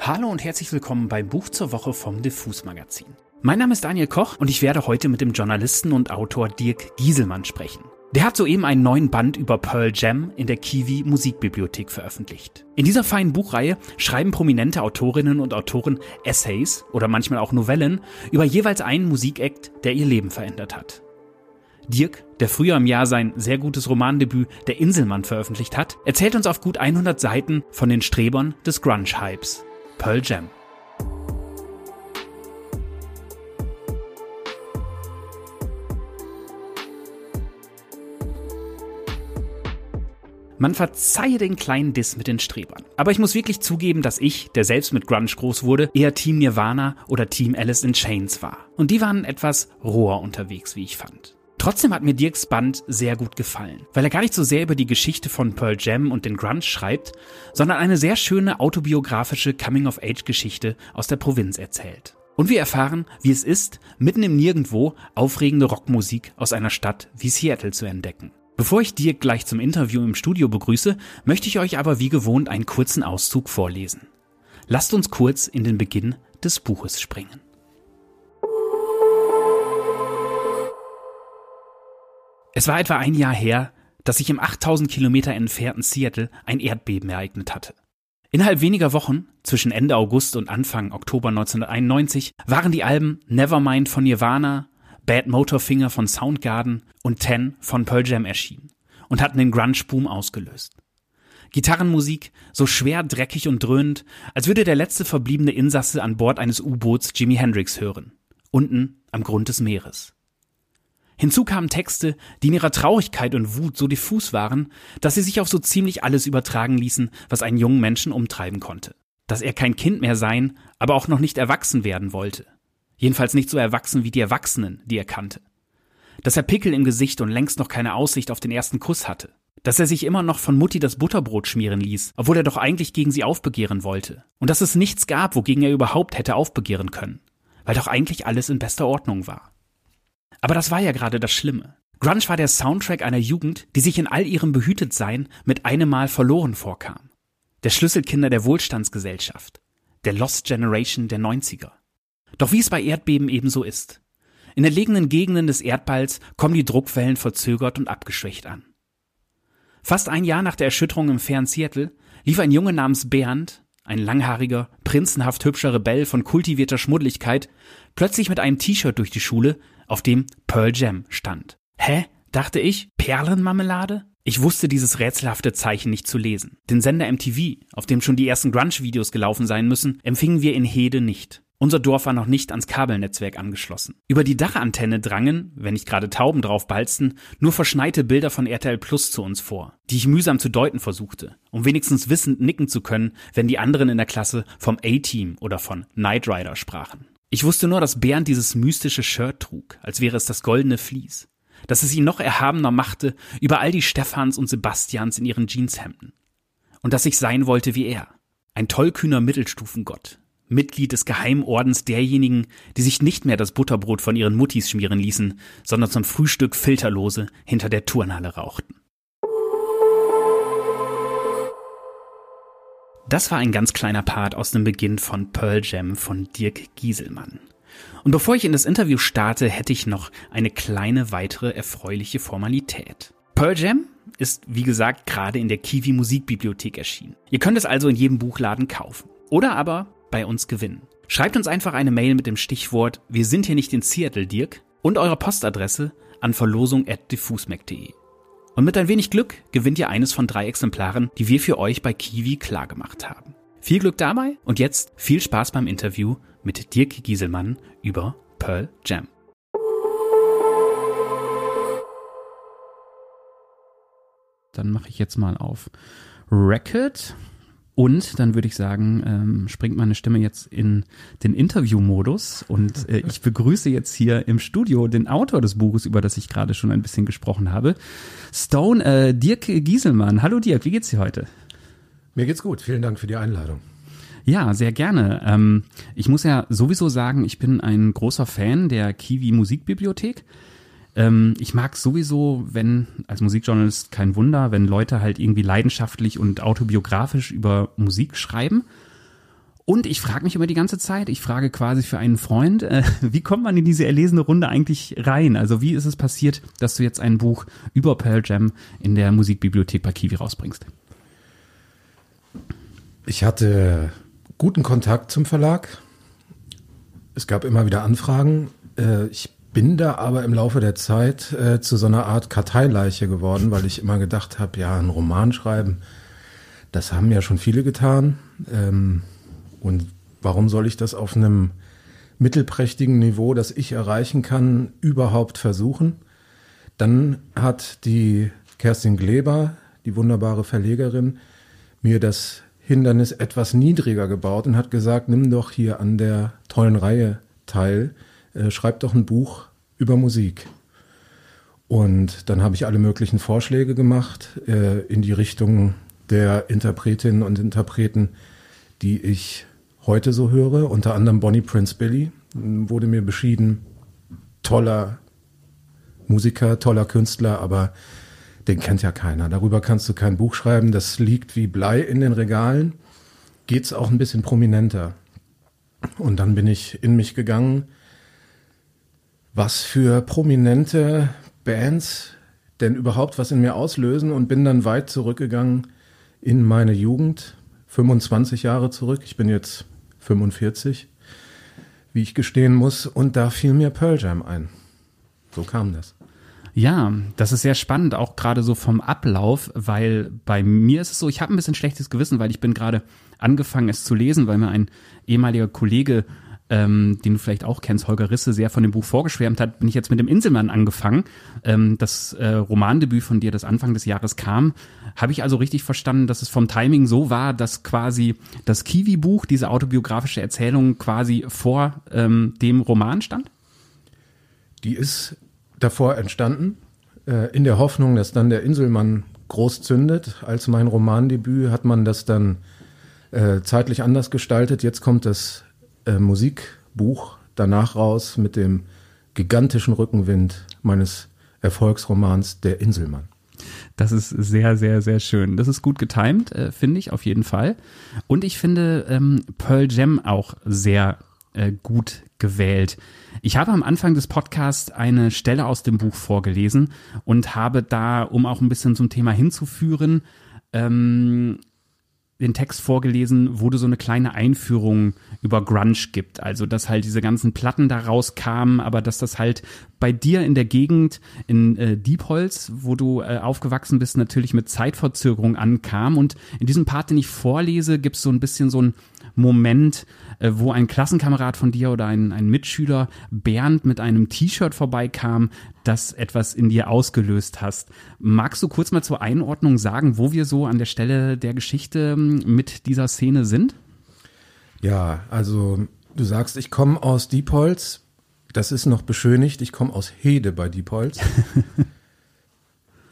Hallo und herzlich willkommen beim Buch zur Woche vom Diffus Magazin. Mein Name ist Daniel Koch und ich werde heute mit dem Journalisten und Autor Dirk Gieselmann sprechen. Der hat soeben einen neuen Band über Pearl Jam in der Kiwi Musikbibliothek veröffentlicht. In dieser feinen Buchreihe schreiben prominente Autorinnen und Autoren Essays oder manchmal auch Novellen über jeweils einen Musikakt, der ihr Leben verändert hat. Dirk, der früher im Jahr sein sehr gutes Romandebüt Der Inselmann veröffentlicht hat, erzählt uns auf gut 100 Seiten von den Strebern des Grunge-Hypes. Pearl Jam. Man verzeihe den kleinen Diss mit den Strebern. Aber ich muss wirklich zugeben, dass ich, der selbst mit Grunge groß wurde, eher Team Nirvana oder Team Alice in Chains war. Und die waren etwas roher unterwegs, wie ich fand. Trotzdem hat mir Dirks Band sehr gut gefallen, weil er gar nicht so sehr über die Geschichte von Pearl Jam und den Grunge schreibt, sondern eine sehr schöne autobiografische Coming-of-Age-Geschichte aus der Provinz erzählt. Und wir erfahren, wie es ist, mitten im Nirgendwo aufregende Rockmusik aus einer Stadt wie Seattle zu entdecken. Bevor ich Dirk gleich zum Interview im Studio begrüße, möchte ich euch aber wie gewohnt einen kurzen Auszug vorlesen. Lasst uns kurz in den Beginn des Buches springen. Es war etwa ein Jahr her, dass sich im 8000 Kilometer entfernten Seattle ein Erdbeben ereignet hatte. Innerhalb weniger Wochen, zwischen Ende August und Anfang Oktober 1991, waren die Alben Nevermind von Nirvana, Bad Motorfinger von Soundgarden und Ten von Pearl Jam erschienen und hatten den Grunge-Boom ausgelöst. Gitarrenmusik, so schwer, dreckig und dröhnend, als würde der letzte verbliebene Insasse an Bord eines U-Boots Jimi Hendrix hören, unten am Grund des Meeres. Hinzu kamen Texte, die in ihrer Traurigkeit und Wut so diffus waren, dass sie sich auf so ziemlich alles übertragen ließen, was einen jungen Menschen umtreiben konnte. Dass er kein Kind mehr sein, aber auch noch nicht erwachsen werden wollte. Jedenfalls nicht so erwachsen wie die Erwachsenen, die er kannte. Dass er Pickel im Gesicht und längst noch keine Aussicht auf den ersten Kuss hatte. Dass er sich immer noch von Mutti das Butterbrot schmieren ließ, obwohl er doch eigentlich gegen sie aufbegehren wollte. Und dass es nichts gab, wogegen er überhaupt hätte aufbegehren können. Weil doch eigentlich alles in bester Ordnung war. Aber das war ja gerade das Schlimme. Grunge war der Soundtrack einer Jugend, die sich in all ihrem Behütetsein mit einem Mal verloren vorkam. Der Schlüsselkinder der Wohlstandsgesellschaft. Der Lost Generation der 90er. Doch wie es bei Erdbeben ebenso ist. In entlegenen Gegenden des Erdballs kommen die Druckwellen verzögert und abgeschwächt an. Fast ein Jahr nach der Erschütterung im fernen Seattle lief ein Junge namens Bernd, ein langhaariger, prinzenhaft hübscher Rebell von kultivierter Schmuddeligkeit, plötzlich mit einem T-Shirt durch die Schule, auf dem Pearl Jam stand. Hä? dachte ich, Perlenmarmelade? Ich wusste dieses rätselhafte Zeichen nicht zu lesen. Den Sender MTV, auf dem schon die ersten Grunge-Videos gelaufen sein müssen, empfingen wir in Hede nicht. Unser Dorf war noch nicht ans Kabelnetzwerk angeschlossen. Über die Dachantenne drangen, wenn nicht gerade Tauben drauf balzten, nur verschneite Bilder von RTL Plus zu uns vor, die ich mühsam zu deuten versuchte, um wenigstens wissend nicken zu können, wenn die anderen in der Klasse vom A-Team oder von Knight Rider sprachen. Ich wusste nur, dass Bernd dieses mystische Shirt trug, als wäre es das goldene Vlies. Dass es ihn noch erhabener machte über all die Stephans und Sebastians in ihren Jeanshemden. Und dass ich sein wollte wie er. Ein tollkühner Mittelstufengott. Mitglied des Geheimordens derjenigen, die sich nicht mehr das Butterbrot von ihren Muttis schmieren ließen, sondern zum Frühstück filterlose hinter der Turnhalle rauchten. Das war ein ganz kleiner Part aus dem Beginn von Pearl Jam von Dirk Gieselmann. Und bevor ich in das Interview starte, hätte ich noch eine kleine weitere erfreuliche Formalität. Pearl Jam ist, wie gesagt, gerade in der Kiwi Musikbibliothek erschienen. Ihr könnt es also in jedem Buchladen kaufen. Oder aber bei uns gewinnen. Schreibt uns einfach eine Mail mit dem Stichwort Wir sind hier nicht in Seattle, Dirk und eure Postadresse an verlosung.diffusmac.de. Und mit ein wenig Glück gewinnt ihr eines von drei Exemplaren, die wir für euch bei Kiwi klargemacht haben. Viel Glück dabei und jetzt viel Spaß beim Interview mit Dirk Gieselmann über Pearl Jam. Dann mache ich jetzt mal auf Record. Und dann würde ich sagen, ähm, springt meine Stimme jetzt in den Interview-Modus und äh, ich begrüße jetzt hier im Studio den Autor des Buches, über das ich gerade schon ein bisschen gesprochen habe, Stone äh, Dirk Gieselmann. Hallo Dirk, wie geht's dir heute? Mir geht's gut, vielen Dank für die Einladung. Ja, sehr gerne. Ähm, ich muss ja sowieso sagen, ich bin ein großer Fan der Kiwi Musikbibliothek. Ähm, ich mag sowieso, wenn, als Musikjournalist kein Wunder, wenn Leute halt irgendwie leidenschaftlich und autobiografisch über Musik schreiben. Und ich frage mich immer die ganze Zeit, ich frage quasi für einen Freund, äh, wie kommt man in diese erlesene Runde eigentlich rein? Also wie ist es passiert, dass du jetzt ein Buch über Pearl Jam in der Musikbibliothek bei Kiwi rausbringst? Ich hatte guten Kontakt zum Verlag. Es gab immer wieder Anfragen. Äh, ich bin da aber im Laufe der Zeit äh, zu so einer Art Karteileiche geworden, weil ich immer gedacht habe, ja, ein Roman schreiben, das haben ja schon viele getan. Ähm, und warum soll ich das auf einem mittelprächtigen Niveau, das ich erreichen kann, überhaupt versuchen? Dann hat die Kerstin Gleber, die wunderbare Verlegerin, mir das Hindernis etwas niedriger gebaut und hat gesagt, nimm doch hier an der tollen Reihe teil äh, schreib doch ein Buch über Musik. Und dann habe ich alle möglichen Vorschläge gemacht äh, in die Richtung der Interpretinnen und Interpreten, die ich heute so höre. Unter anderem Bonnie Prince Billy wurde mir beschieden. Toller Musiker, toller Künstler, aber den kennt ja keiner. Darüber kannst du kein Buch schreiben. Das liegt wie Blei in den Regalen. Geht's auch ein bisschen prominenter. Und dann bin ich in mich gegangen was für prominente Bands denn überhaupt was in mir auslösen und bin dann weit zurückgegangen in meine Jugend, 25 Jahre zurück. Ich bin jetzt 45, wie ich gestehen muss, und da fiel mir Pearl Jam ein. So kam das. Ja, das ist sehr spannend, auch gerade so vom Ablauf, weil bei mir ist es so, ich habe ein bisschen schlechtes Gewissen, weil ich bin gerade angefangen, es zu lesen, weil mir ein ehemaliger Kollege ähm, den du vielleicht auch kennst, Holger Risse, sehr von dem Buch vorgeschwärmt hat, bin ich jetzt mit dem Inselmann angefangen. Ähm, das äh, Romandebüt von dir, das Anfang des Jahres kam, habe ich also richtig verstanden, dass es vom Timing so war, dass quasi das Kiwi-Buch, diese autobiografische Erzählung quasi vor ähm, dem Roman stand? Die ist davor entstanden, äh, in der Hoffnung, dass dann der Inselmann groß zündet. Als mein Romandebüt hat man das dann äh, zeitlich anders gestaltet. Jetzt kommt das äh, Musikbuch danach raus mit dem gigantischen Rückenwind meines Erfolgsromans Der Inselmann. Das ist sehr, sehr, sehr schön. Das ist gut getimt, äh, finde ich auf jeden Fall. Und ich finde ähm, Pearl Jam auch sehr äh, gut gewählt. Ich habe am Anfang des Podcasts eine Stelle aus dem Buch vorgelesen und habe da, um auch ein bisschen zum Thema hinzuführen, ähm, den Text vorgelesen, wo du so eine kleine Einführung über Grunge gibt. Also, dass halt diese ganzen Platten da rauskamen, aber dass das halt bei dir in der Gegend in äh, Diepholz, wo du äh, aufgewachsen bist, natürlich mit Zeitverzögerung ankam. Und in diesem Part, den ich vorlese, gibt es so ein bisschen so ein Moment, äh, wo ein Klassenkamerad von dir oder ein, ein Mitschüler Bernd mit einem T-Shirt vorbeikam, das etwas in dir ausgelöst hast. Magst du kurz mal zur Einordnung sagen, wo wir so an der Stelle der Geschichte ähm, mit dieser Szene sind? Ja, also du sagst, ich komme aus Diepholz. Das ist noch beschönigt. Ich komme aus Hede bei Diepholz.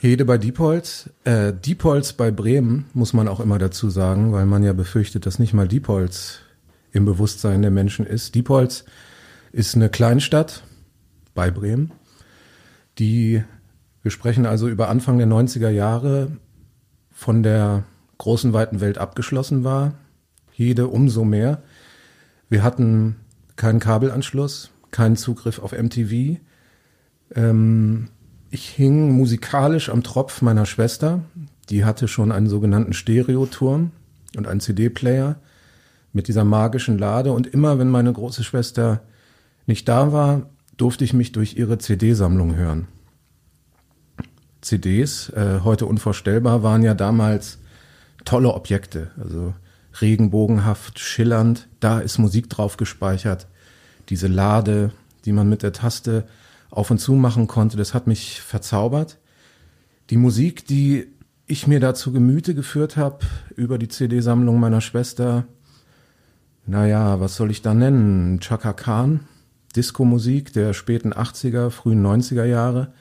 Hede bei Diepholz. Äh, Diepholz bei Bremen muss man auch immer dazu sagen, weil man ja befürchtet, dass nicht mal Diepholz im Bewusstsein der Menschen ist. Diepholz ist eine Kleinstadt bei Bremen, die, wir sprechen also über Anfang der 90er Jahre, von der großen weiten Welt abgeschlossen war. Jede umso mehr. Wir hatten keinen Kabelanschluss, keinen Zugriff auf MTV. Ähm, ich hing musikalisch am Tropf meiner Schwester. Die hatte schon einen sogenannten Stereoturm und einen CD-Player mit dieser magischen Lade. Und immer wenn meine große Schwester nicht da war, durfte ich mich durch ihre CD-Sammlung hören. CDs, äh, heute unvorstellbar, waren ja damals tolle Objekte, also regenbogenhaft, schillernd. Da ist Musik drauf gespeichert. Diese Lade, die man mit der Taste auf und zu machen konnte, das hat mich verzaubert. Die Musik, die ich mir da zu Gemüte geführt habe über die CD-Sammlung meiner Schwester, naja, was soll ich da nennen? Chaka Khan, Disco-Musik der späten 80er, frühen 90er Jahre.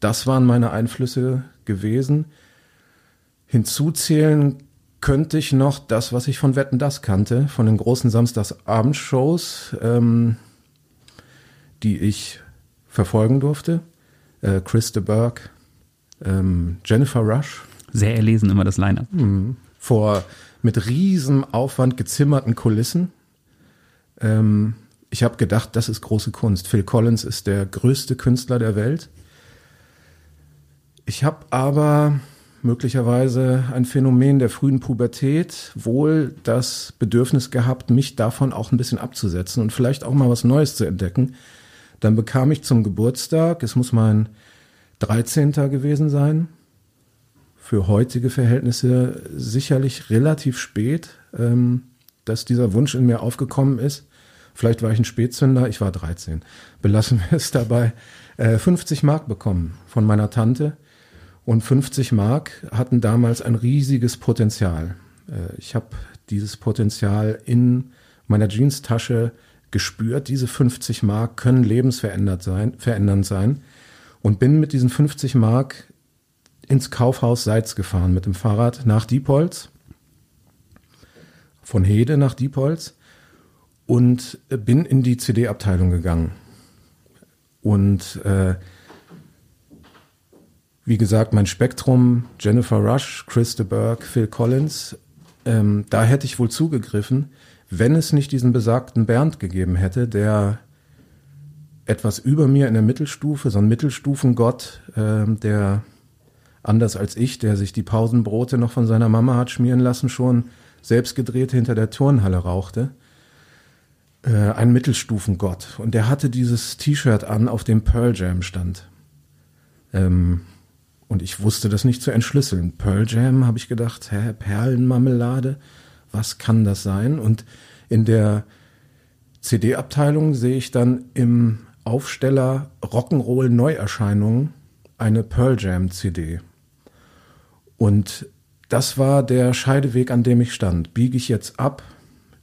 Das waren meine Einflüsse gewesen. Hinzuzählen könnte ich noch das, was ich von Wetten das kannte, von den großen Samstagsabendshows, ähm, die ich verfolgen durfte. Äh, Chris de Burgh, ähm, Jennifer Rush. Sehr erlesen immer das Line-Up. Mhm. vor mit riesem Aufwand gezimmerten Kulissen. Ähm, ich habe gedacht, das ist große Kunst. Phil Collins ist der größte Künstler der Welt. Ich habe aber möglicherweise ein Phänomen der frühen Pubertät, wohl das Bedürfnis gehabt, mich davon auch ein bisschen abzusetzen und vielleicht auch mal was Neues zu entdecken. Dann bekam ich zum Geburtstag, es muss mein 13. gewesen sein, für heutige Verhältnisse sicherlich relativ spät, ähm, dass dieser Wunsch in mir aufgekommen ist. Vielleicht war ich ein Spätzünder, ich war 13. Belassen wir es dabei. Äh, 50 Mark bekommen von meiner Tante und 50 Mark hatten damals ein riesiges Potenzial. Äh, ich habe dieses Potenzial in meiner Jeanstasche gespürt. Diese 50 Mark können lebensverändernd sein, verändernd sein. Und bin mit diesen 50 Mark ins Kaufhaus Seitz gefahren mit dem Fahrrad nach Diepholz. Von Hede nach Diepholz. Und bin in die CD-Abteilung gegangen. Und äh, wie gesagt, mein Spektrum, Jennifer Rush, Chris de Burgh, Phil Collins, ähm, da hätte ich wohl zugegriffen, wenn es nicht diesen besagten Bernd gegeben hätte, der etwas über mir in der Mittelstufe, so ein Mittelstufengott, äh, der anders als ich, der sich die Pausenbrote noch von seiner Mama hat schmieren lassen, schon selbst gedreht hinter der Turnhalle rauchte. Äh, ein Mittelstufengott. Und der hatte dieses T-Shirt an, auf dem Pearl Jam stand. Ähm, und ich wusste das nicht zu entschlüsseln. Pearl Jam, habe ich gedacht, hä, Perlenmarmelade, was kann das sein? Und in der CD-Abteilung sehe ich dann im Aufsteller Rock'n'Roll Neuerscheinungen eine Pearl Jam CD. Und das war der Scheideweg, an dem ich stand. Biege ich jetzt ab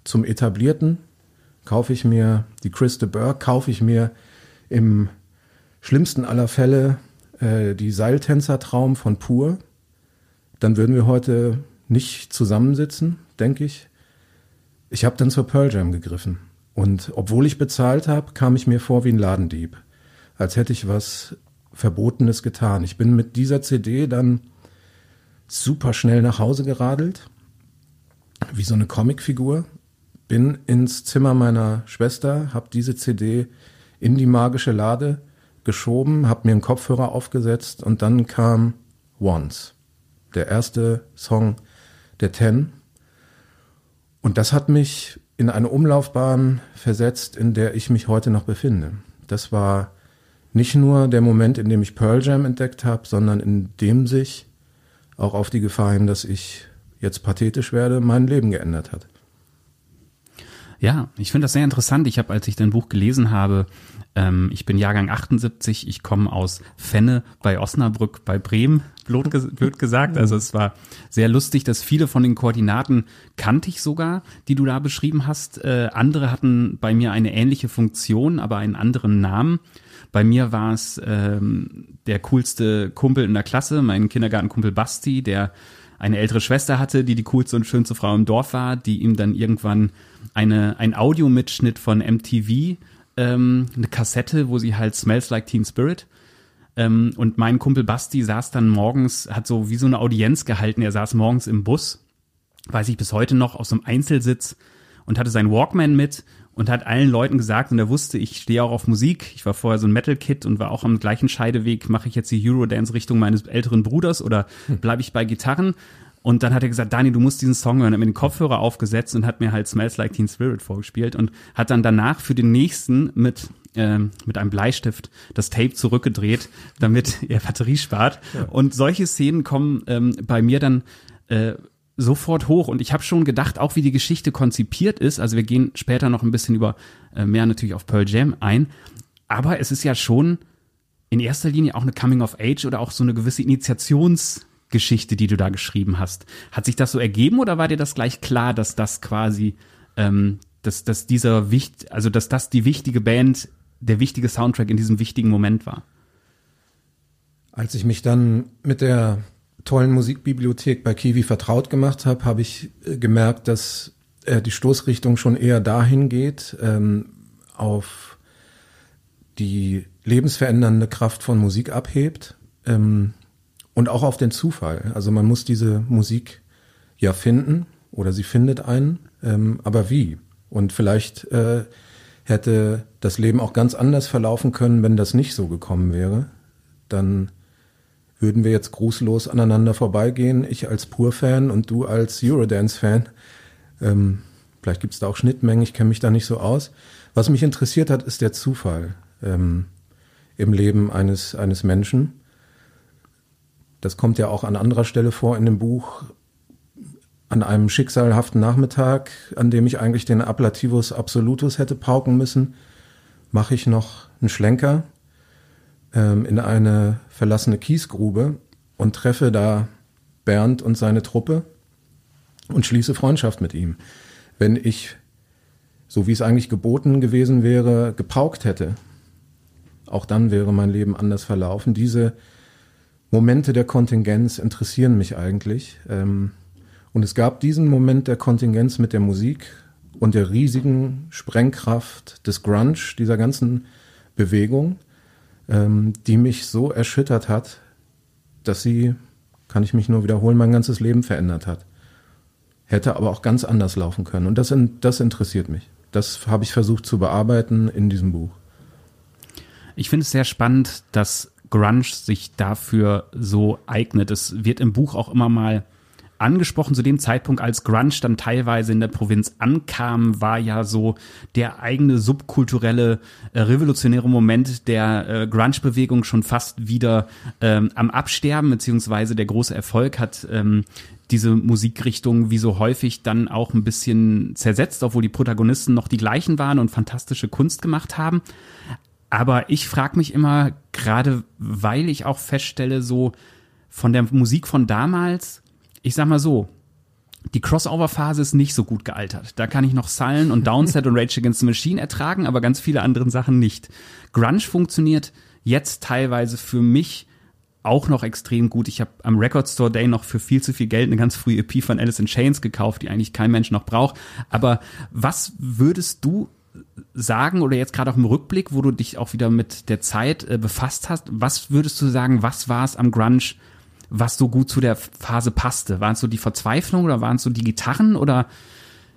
zum Etablierten, kaufe ich mir die Chris de Burgh, kaufe ich mir im schlimmsten aller Fälle äh, die Seiltänzertraum von Pur, dann würden wir heute nicht zusammensitzen, denke ich. Ich habe dann zur Pearl Jam gegriffen. Und obwohl ich bezahlt habe, kam ich mir vor wie ein Ladendieb. Als hätte ich was Verbotenes getan. Ich bin mit dieser CD dann super schnell nach Hause geradelt, wie so eine Comicfigur, bin ins Zimmer meiner Schwester, habe diese CD in die magische Lade geschoben, habe mir einen Kopfhörer aufgesetzt und dann kam Once, der erste Song der Ten. Und das hat mich in eine Umlaufbahn versetzt, in der ich mich heute noch befinde. Das war nicht nur der Moment, in dem ich Pearl Jam entdeckt habe, sondern in dem sich auch auf die Gefahr hin, dass ich jetzt pathetisch werde, mein Leben geändert hat. Ja, ich finde das sehr interessant. Ich habe, als ich dein Buch gelesen habe, ähm, ich bin Jahrgang 78, ich komme aus Fenne bei Osnabrück bei Bremen, blöd, gesagt. Also es war sehr lustig, dass viele von den Koordinaten kannte ich sogar, die du da beschrieben hast. Äh, andere hatten bei mir eine ähnliche Funktion, aber einen anderen Namen. Bei mir war es ähm, der coolste Kumpel in der Klasse, mein Kindergartenkumpel Basti, der eine ältere Schwester hatte, die die coolste und schönste Frau im Dorf war, die ihm dann irgendwann eine, ein Audiomitschnitt von MTV, ähm, eine Kassette, wo sie halt Smells Like Teen Spirit. Ähm, und mein Kumpel Basti saß dann morgens, hat so wie so eine Audienz gehalten. Er saß morgens im Bus, weiß ich bis heute noch, aus so einem Einzelsitz und hatte seinen Walkman mit und hat allen Leuten gesagt, und er wusste, ich stehe auch auf Musik. Ich war vorher so ein Metal-Kid und war auch am gleichen Scheideweg, mache ich jetzt die Eurodance-Richtung meines älteren Bruders oder hm. bleibe ich bei Gitarren? Und dann hat er gesagt, Dani, du musst diesen Song hören. Er hat mir den Kopfhörer aufgesetzt und hat mir halt Smells Like Teen Spirit vorgespielt und hat dann danach für den nächsten mit äh, mit einem Bleistift das Tape zurückgedreht, damit er Batterie spart. Ja. Und solche Szenen kommen ähm, bei mir dann äh, sofort hoch. Und ich habe schon gedacht, auch wie die Geschichte konzipiert ist. Also wir gehen später noch ein bisschen über äh, mehr natürlich auf Pearl Jam ein. Aber es ist ja schon in erster Linie auch eine Coming of Age oder auch so eine gewisse Initiations Geschichte, die du da geschrieben hast. Hat sich das so ergeben oder war dir das gleich klar, dass das quasi, ähm, dass, dass dieser wicht, also dass das die wichtige Band, der wichtige Soundtrack in diesem wichtigen Moment war? Als ich mich dann mit der tollen Musikbibliothek bei Kiwi vertraut gemacht habe, habe ich äh, gemerkt, dass äh, die Stoßrichtung schon eher dahin geht, ähm, auf die lebensverändernde Kraft von Musik abhebt. Ähm, und auch auf den Zufall. Also man muss diese Musik ja finden oder sie findet einen, ähm, aber wie? Und vielleicht äh, hätte das Leben auch ganz anders verlaufen können, wenn das nicht so gekommen wäre. Dann würden wir jetzt grußlos aneinander vorbeigehen, ich als Pur-Fan und du als Eurodance-Fan. Ähm, vielleicht gibt es da auch Schnittmengen, ich kenne mich da nicht so aus. Was mich interessiert hat, ist der Zufall ähm, im Leben eines, eines Menschen. Das kommt ja auch an anderer Stelle vor in dem Buch. An einem schicksalhaften Nachmittag, an dem ich eigentlich den Ablativus Absolutus hätte pauken müssen, mache ich noch einen Schlenker ähm, in eine verlassene Kiesgrube und treffe da Bernd und seine Truppe und schließe Freundschaft mit ihm. Wenn ich, so wie es eigentlich geboten gewesen wäre, gepaukt hätte, auch dann wäre mein Leben anders verlaufen. Diese Momente der Kontingenz interessieren mich eigentlich. Ähm, und es gab diesen Moment der Kontingenz mit der Musik und der riesigen Sprengkraft des Grunge, dieser ganzen Bewegung, ähm, die mich so erschüttert hat, dass sie, kann ich mich nur wiederholen, mein ganzes Leben verändert hat. Hätte aber auch ganz anders laufen können. Und das, das interessiert mich. Das habe ich versucht zu bearbeiten in diesem Buch. Ich finde es sehr spannend, dass Grunge sich dafür so eignet. Es wird im Buch auch immer mal angesprochen zu dem Zeitpunkt, als Grunge dann teilweise in der Provinz ankam, war ja so der eigene subkulturelle äh, revolutionäre Moment der äh, Grunge-Bewegung schon fast wieder ähm, am Absterben, beziehungsweise der große Erfolg hat ähm, diese Musikrichtung wie so häufig dann auch ein bisschen zersetzt, obwohl die Protagonisten noch die gleichen waren und fantastische Kunst gemacht haben. Aber ich frage mich immer, gerade weil ich auch feststelle, so von der Musik von damals, ich sag mal so, die Crossover-Phase ist nicht so gut gealtert. Da kann ich noch Sullen und Downset und Rage Against the Machine ertragen, aber ganz viele andere Sachen nicht. Grunge funktioniert jetzt teilweise für mich auch noch extrem gut. Ich habe am Record Store Day noch für viel zu viel Geld eine ganz frühe EP von Alice in Chains gekauft, die eigentlich kein Mensch noch braucht. Aber was würdest du sagen oder jetzt gerade auch im Rückblick, wo du dich auch wieder mit der Zeit äh, befasst hast, was würdest du sagen, was war es am Grunge, was so gut zu der Phase passte? Waren es so die Verzweiflung oder waren es so die Gitarren oder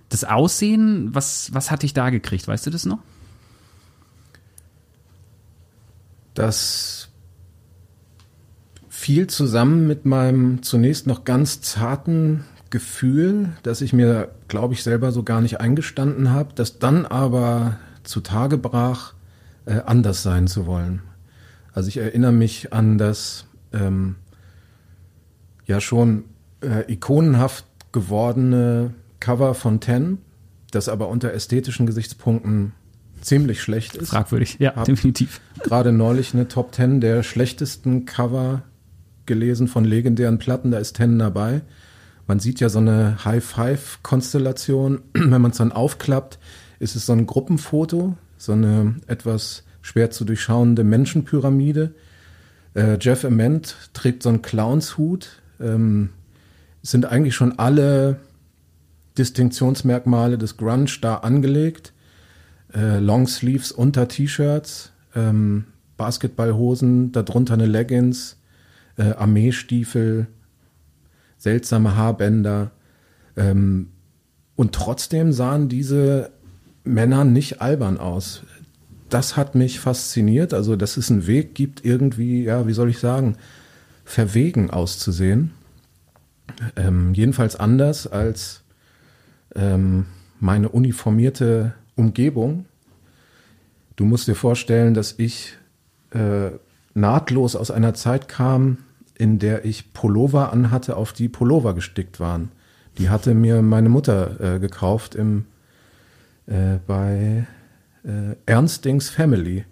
das Aussehen? Was, was hat dich da gekriegt? Weißt du das noch? Das fiel zusammen mit meinem zunächst noch ganz zarten Gefühl, das ich mir, glaube ich, selber so gar nicht eingestanden habe, das dann aber zutage brach, äh, anders sein zu wollen. Also ich erinnere mich an das ähm, ja schon äh, ikonenhaft gewordene Cover von Ten, das aber unter ästhetischen Gesichtspunkten ziemlich schlecht ist. Fragwürdig, ja, Hab definitiv. Gerade neulich eine Top Ten der schlechtesten Cover gelesen von legendären Platten, da ist Ten dabei. Man sieht ja so eine High-Five-Konstellation. Wenn man es dann aufklappt, ist es so ein Gruppenfoto, so eine etwas schwer zu durchschauende Menschenpyramide. Äh, Jeff Ament trägt so einen Clownshut ähm, sind eigentlich schon alle Distinktionsmerkmale des Grunge da angelegt. Äh, Longsleeves unter T-Shirts, ähm, Basketballhosen, darunter eine Leggings, äh, Armeestiefel, seltsame Haarbänder. Ähm, und trotzdem sahen diese Männer nicht albern aus. Das hat mich fasziniert. Also, dass es einen Weg gibt, irgendwie, ja, wie soll ich sagen, verwegen auszusehen. Ähm, jedenfalls anders als ähm, meine uniformierte Umgebung. Du musst dir vorstellen, dass ich äh, nahtlos aus einer Zeit kam, in der ich Pullover anhatte, auf die Pullover gestickt waren. Die hatte mir meine Mutter äh, gekauft im, äh, bei äh, Ernstings Family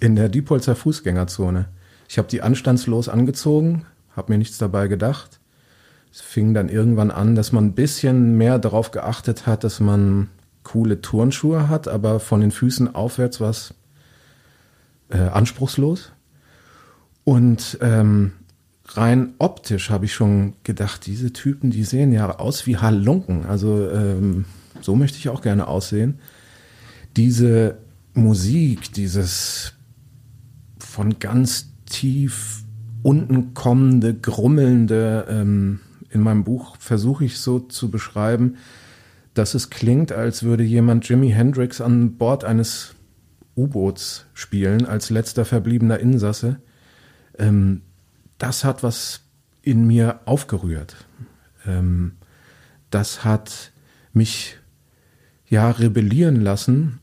in der Diepolzer Fußgängerzone. Ich habe die anstandslos angezogen, habe mir nichts dabei gedacht. Es fing dann irgendwann an, dass man ein bisschen mehr darauf geachtet hat, dass man coole Turnschuhe hat, aber von den Füßen aufwärts war es äh, anspruchslos. Und ähm, rein optisch habe ich schon gedacht, diese Typen, die sehen ja aus wie Halunken. Also ähm, so möchte ich auch gerne aussehen. Diese Musik, dieses von ganz tief unten kommende, grummelnde, ähm, in meinem Buch versuche ich so zu beschreiben, dass es klingt, als würde jemand Jimi Hendrix an Bord eines U-Boots spielen, als letzter verbliebener Insasse. Ähm, das hat was in mir aufgerührt. Ähm, das hat mich ja rebellieren lassen,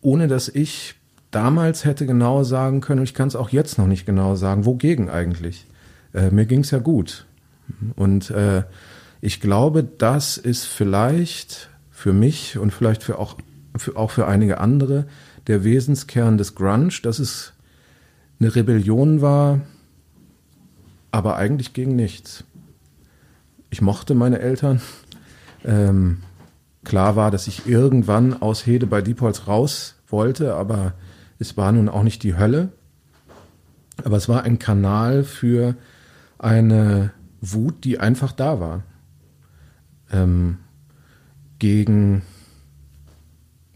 ohne dass ich damals hätte genau sagen können, ich kann es auch jetzt noch nicht genau sagen, wogegen eigentlich. Äh, mir ging es ja gut. Und äh, ich glaube, das ist vielleicht für mich und vielleicht für auch, für auch für einige andere der Wesenskern des Grunge, dass es eine Rebellion war, aber eigentlich gegen nichts. Ich mochte meine Eltern. Ähm, klar war, dass ich irgendwann aus Hede bei Diepholz raus wollte, aber es war nun auch nicht die Hölle. Aber es war ein Kanal für eine Wut, die einfach da war. Ähm, gegen,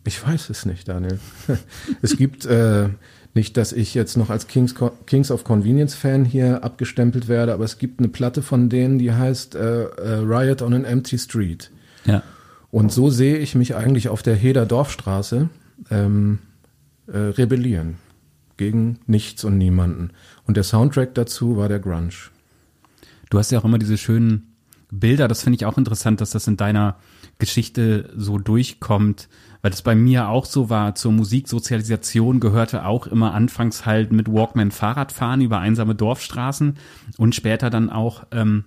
ich weiß es nicht, Daniel. es gibt äh, nicht, dass ich jetzt noch als Kings, Kings of Convenience Fan hier abgestempelt werde, aber es gibt eine Platte von denen, die heißt äh, äh, Riot on an Empty Street. Ja. Und so sehe ich mich eigentlich auf der Heder Dorfstraße ähm, äh, rebellieren gegen nichts und niemanden. Und der Soundtrack dazu war der Grunge. Du hast ja auch immer diese schönen Bilder, das finde ich auch interessant, dass das in deiner Geschichte so durchkommt, weil das bei mir auch so war. Zur Musiksozialisation gehörte auch immer anfangs halt mit Walkman Fahrradfahren über einsame Dorfstraßen und später dann auch ähm,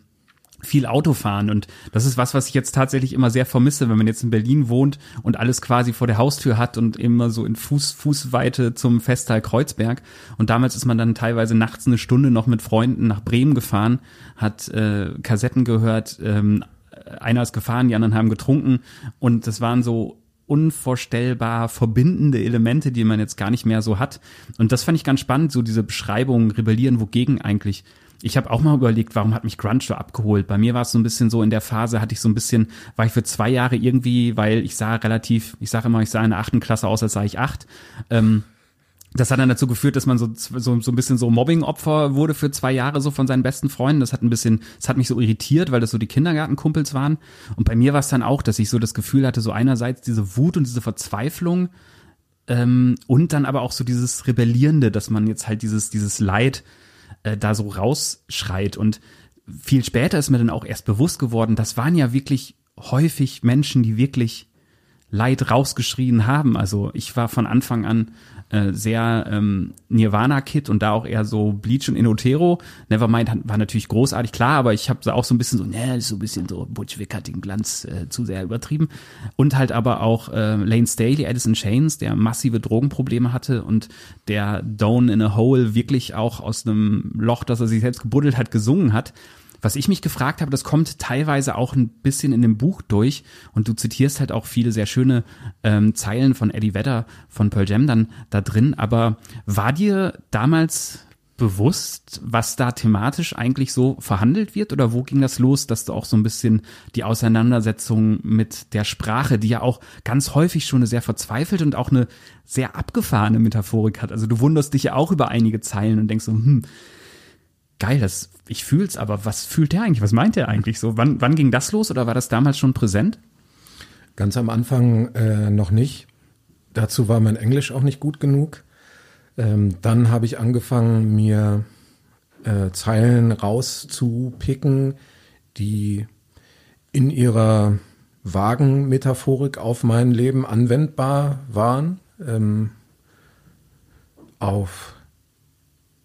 viel Auto fahren. Und das ist was, was ich jetzt tatsächlich immer sehr vermisse, wenn man jetzt in Berlin wohnt und alles quasi vor der Haustür hat und immer so in Fuß, Fußweite zum Festteil Kreuzberg. Und damals ist man dann teilweise nachts eine Stunde noch mit Freunden nach Bremen gefahren, hat äh, Kassetten gehört, ähm, einer ist gefahren, die anderen haben getrunken. Und das waren so unvorstellbar verbindende Elemente, die man jetzt gar nicht mehr so hat. Und das fand ich ganz spannend, so diese Beschreibung, rebellieren, wogegen eigentlich ich habe auch mal überlegt, warum hat mich Grunge so abgeholt? Bei mir war es so ein bisschen so in der Phase, hatte ich so ein bisschen, war ich für zwei Jahre irgendwie, weil ich sah relativ, ich sage immer, ich sah in der achten Klasse aus, als sei ich acht. Ähm, das hat dann dazu geführt, dass man so, so, so ein bisschen so Mobbing-Opfer wurde für zwei Jahre so von seinen besten Freunden. Das hat ein bisschen, das hat mich so irritiert, weil das so die Kindergartenkumpels waren. Und bei mir war es dann auch, dass ich so das Gefühl hatte, so einerseits diese Wut und diese Verzweiflung ähm, und dann aber auch so dieses Rebellierende, dass man jetzt halt dieses, dieses Leid äh, da so rausschreit. Und viel später ist mir dann auch erst bewusst geworden, das waren ja wirklich häufig Menschen, die wirklich Leid rausgeschrien haben. Also ich war von Anfang an äh, sehr ähm, Nirvana-Kid und da auch eher so Bleach und Inotero. Nevermind war natürlich großartig, klar, aber ich habe auch so ein bisschen so, ne, so ein bisschen so Butch Wick hat den Glanz äh, zu sehr übertrieben. Und halt aber auch äh, Lane Staley, Addison Chains, der massive Drogenprobleme hatte und der Down in a Hole wirklich auch aus einem Loch, das er sich selbst gebuddelt hat, gesungen hat. Was ich mich gefragt habe, das kommt teilweise auch ein bisschen in dem Buch durch. Und du zitierst halt auch viele sehr schöne ähm, Zeilen von Eddie Vedder von Pearl Jam dann da drin, aber war dir damals bewusst, was da thematisch eigentlich so verhandelt wird? Oder wo ging das los, dass du auch so ein bisschen die Auseinandersetzung mit der Sprache, die ja auch ganz häufig schon eine sehr verzweifelte und auch eine sehr abgefahrene Metaphorik hat. Also du wunderst dich ja auch über einige Zeilen und denkst so, hm, geil, das, ich fühl's, aber was fühlt der eigentlich? Was meint der eigentlich so? Wann, wann ging das los oder war das damals schon präsent? Ganz am Anfang äh, noch nicht. Dazu war mein Englisch auch nicht gut genug. Ähm, dann habe ich angefangen, mir äh, Zeilen rauszupicken, die in ihrer vagen Metaphorik auf mein Leben anwendbar waren. Ähm, auf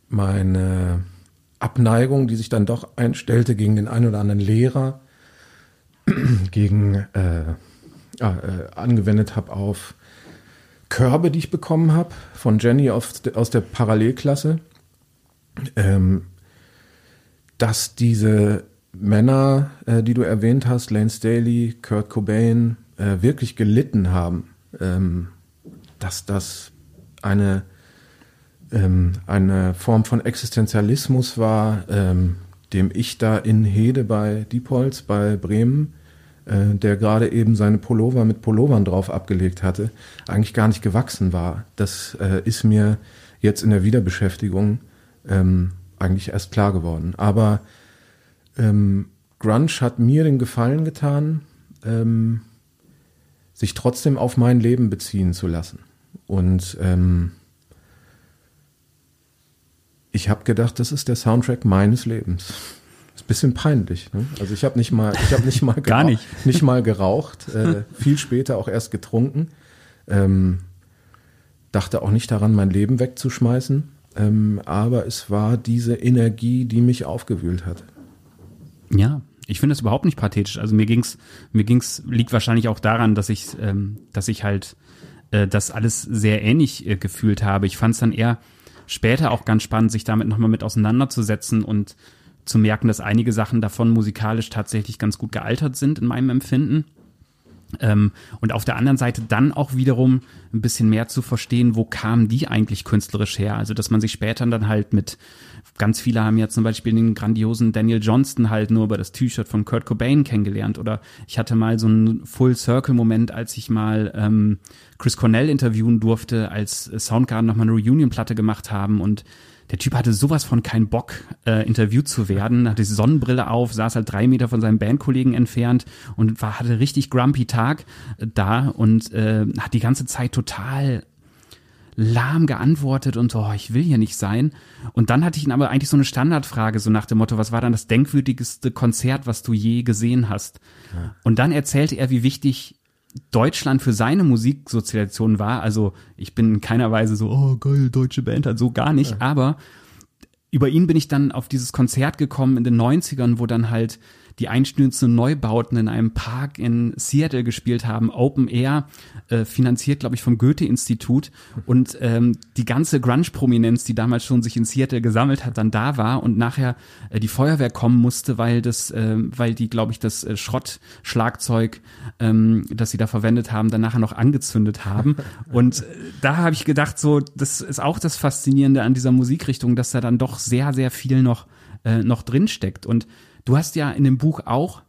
meine Abneigung, die sich dann doch einstellte gegen den einen oder anderen Lehrer, gegen äh, äh, angewendet habe auf Körbe, die ich bekommen habe von Jenny aus, aus der Parallelklasse, ähm, dass diese Männer, äh, die du erwähnt hast, Lane Staley, Kurt Cobain, äh, wirklich gelitten haben, ähm, dass das eine ähm, eine Form von Existenzialismus war, ähm, dem ich da in Hede bei Diepholz, bei Bremen, äh, der gerade eben seine Pullover mit Pullovern drauf abgelegt hatte, eigentlich gar nicht gewachsen war. Das äh, ist mir jetzt in der Wiederbeschäftigung ähm, eigentlich erst klar geworden. Aber ähm, Grunge hat mir den Gefallen getan, ähm, sich trotzdem auf mein Leben beziehen zu lassen. Und ähm, ich habe gedacht, das ist der Soundtrack meines Lebens. Ist ein bisschen peinlich. Ne? Also ich habe nicht mal, ich habe nicht mal gar nicht, nicht mal geraucht. Äh, viel später auch erst getrunken. Ähm, dachte auch nicht daran, mein Leben wegzuschmeißen. Ähm, aber es war diese Energie, die mich aufgewühlt hat. Ja, ich finde es überhaupt nicht pathetisch. Also mir ging's, mir ging's, liegt wahrscheinlich auch daran, dass ich, ähm, dass ich halt äh, das alles sehr ähnlich äh, gefühlt habe. Ich fand es dann eher später auch ganz spannend, sich damit nochmal mit auseinanderzusetzen und zu merken, dass einige Sachen davon musikalisch tatsächlich ganz gut gealtert sind in meinem Empfinden. Ähm, und auf der anderen Seite dann auch wiederum ein bisschen mehr zu verstehen, wo kamen die eigentlich künstlerisch her? Also, dass man sich später dann halt mit, ganz viele haben ja zum Beispiel den grandiosen Daniel Johnston halt nur über das T-Shirt von Kurt Cobain kennengelernt. Oder ich hatte mal so einen Full-Circle-Moment, als ich mal ähm, Chris Cornell interviewen durfte, als Soundgarden nochmal eine Reunion-Platte gemacht haben und der Typ hatte sowas von keinen Bock, äh, interviewt zu werden, hatte die Sonnenbrille auf, saß halt drei Meter von seinem Bandkollegen entfernt und war, hatte richtig grumpy Tag äh, da und äh, hat die ganze Zeit total lahm geantwortet und so, oh, ich will hier nicht sein. Und dann hatte ich ihn aber eigentlich so eine Standardfrage, so nach dem Motto, was war dann das denkwürdigste Konzert, was du je gesehen hast? Ja. Und dann erzählte er, wie wichtig Deutschland für seine Musiksozialisation war. Also ich bin in keiner Weise so, oh geil, deutsche Band, so gar nicht. Ja. Aber über ihn bin ich dann auf dieses Konzert gekommen in den 90ern, wo dann halt die einstürzenden Neubauten in einem Park in Seattle gespielt haben, Open Air, äh, finanziert, glaube ich, vom Goethe-Institut. Und ähm, die ganze Grunge-Prominenz, die damals schon sich in Seattle gesammelt hat, dann da war und nachher äh, die Feuerwehr kommen musste, weil das, äh, weil die, glaube ich, das äh, Schrottschlagzeug, ähm, das sie da verwendet haben, dann nachher noch angezündet haben. Und äh, da habe ich gedacht, so, das ist auch das Faszinierende an dieser Musikrichtung, dass da dann doch sehr, sehr viel noch, äh, noch drin steckt. Und Du hast ja in dem Buch auch,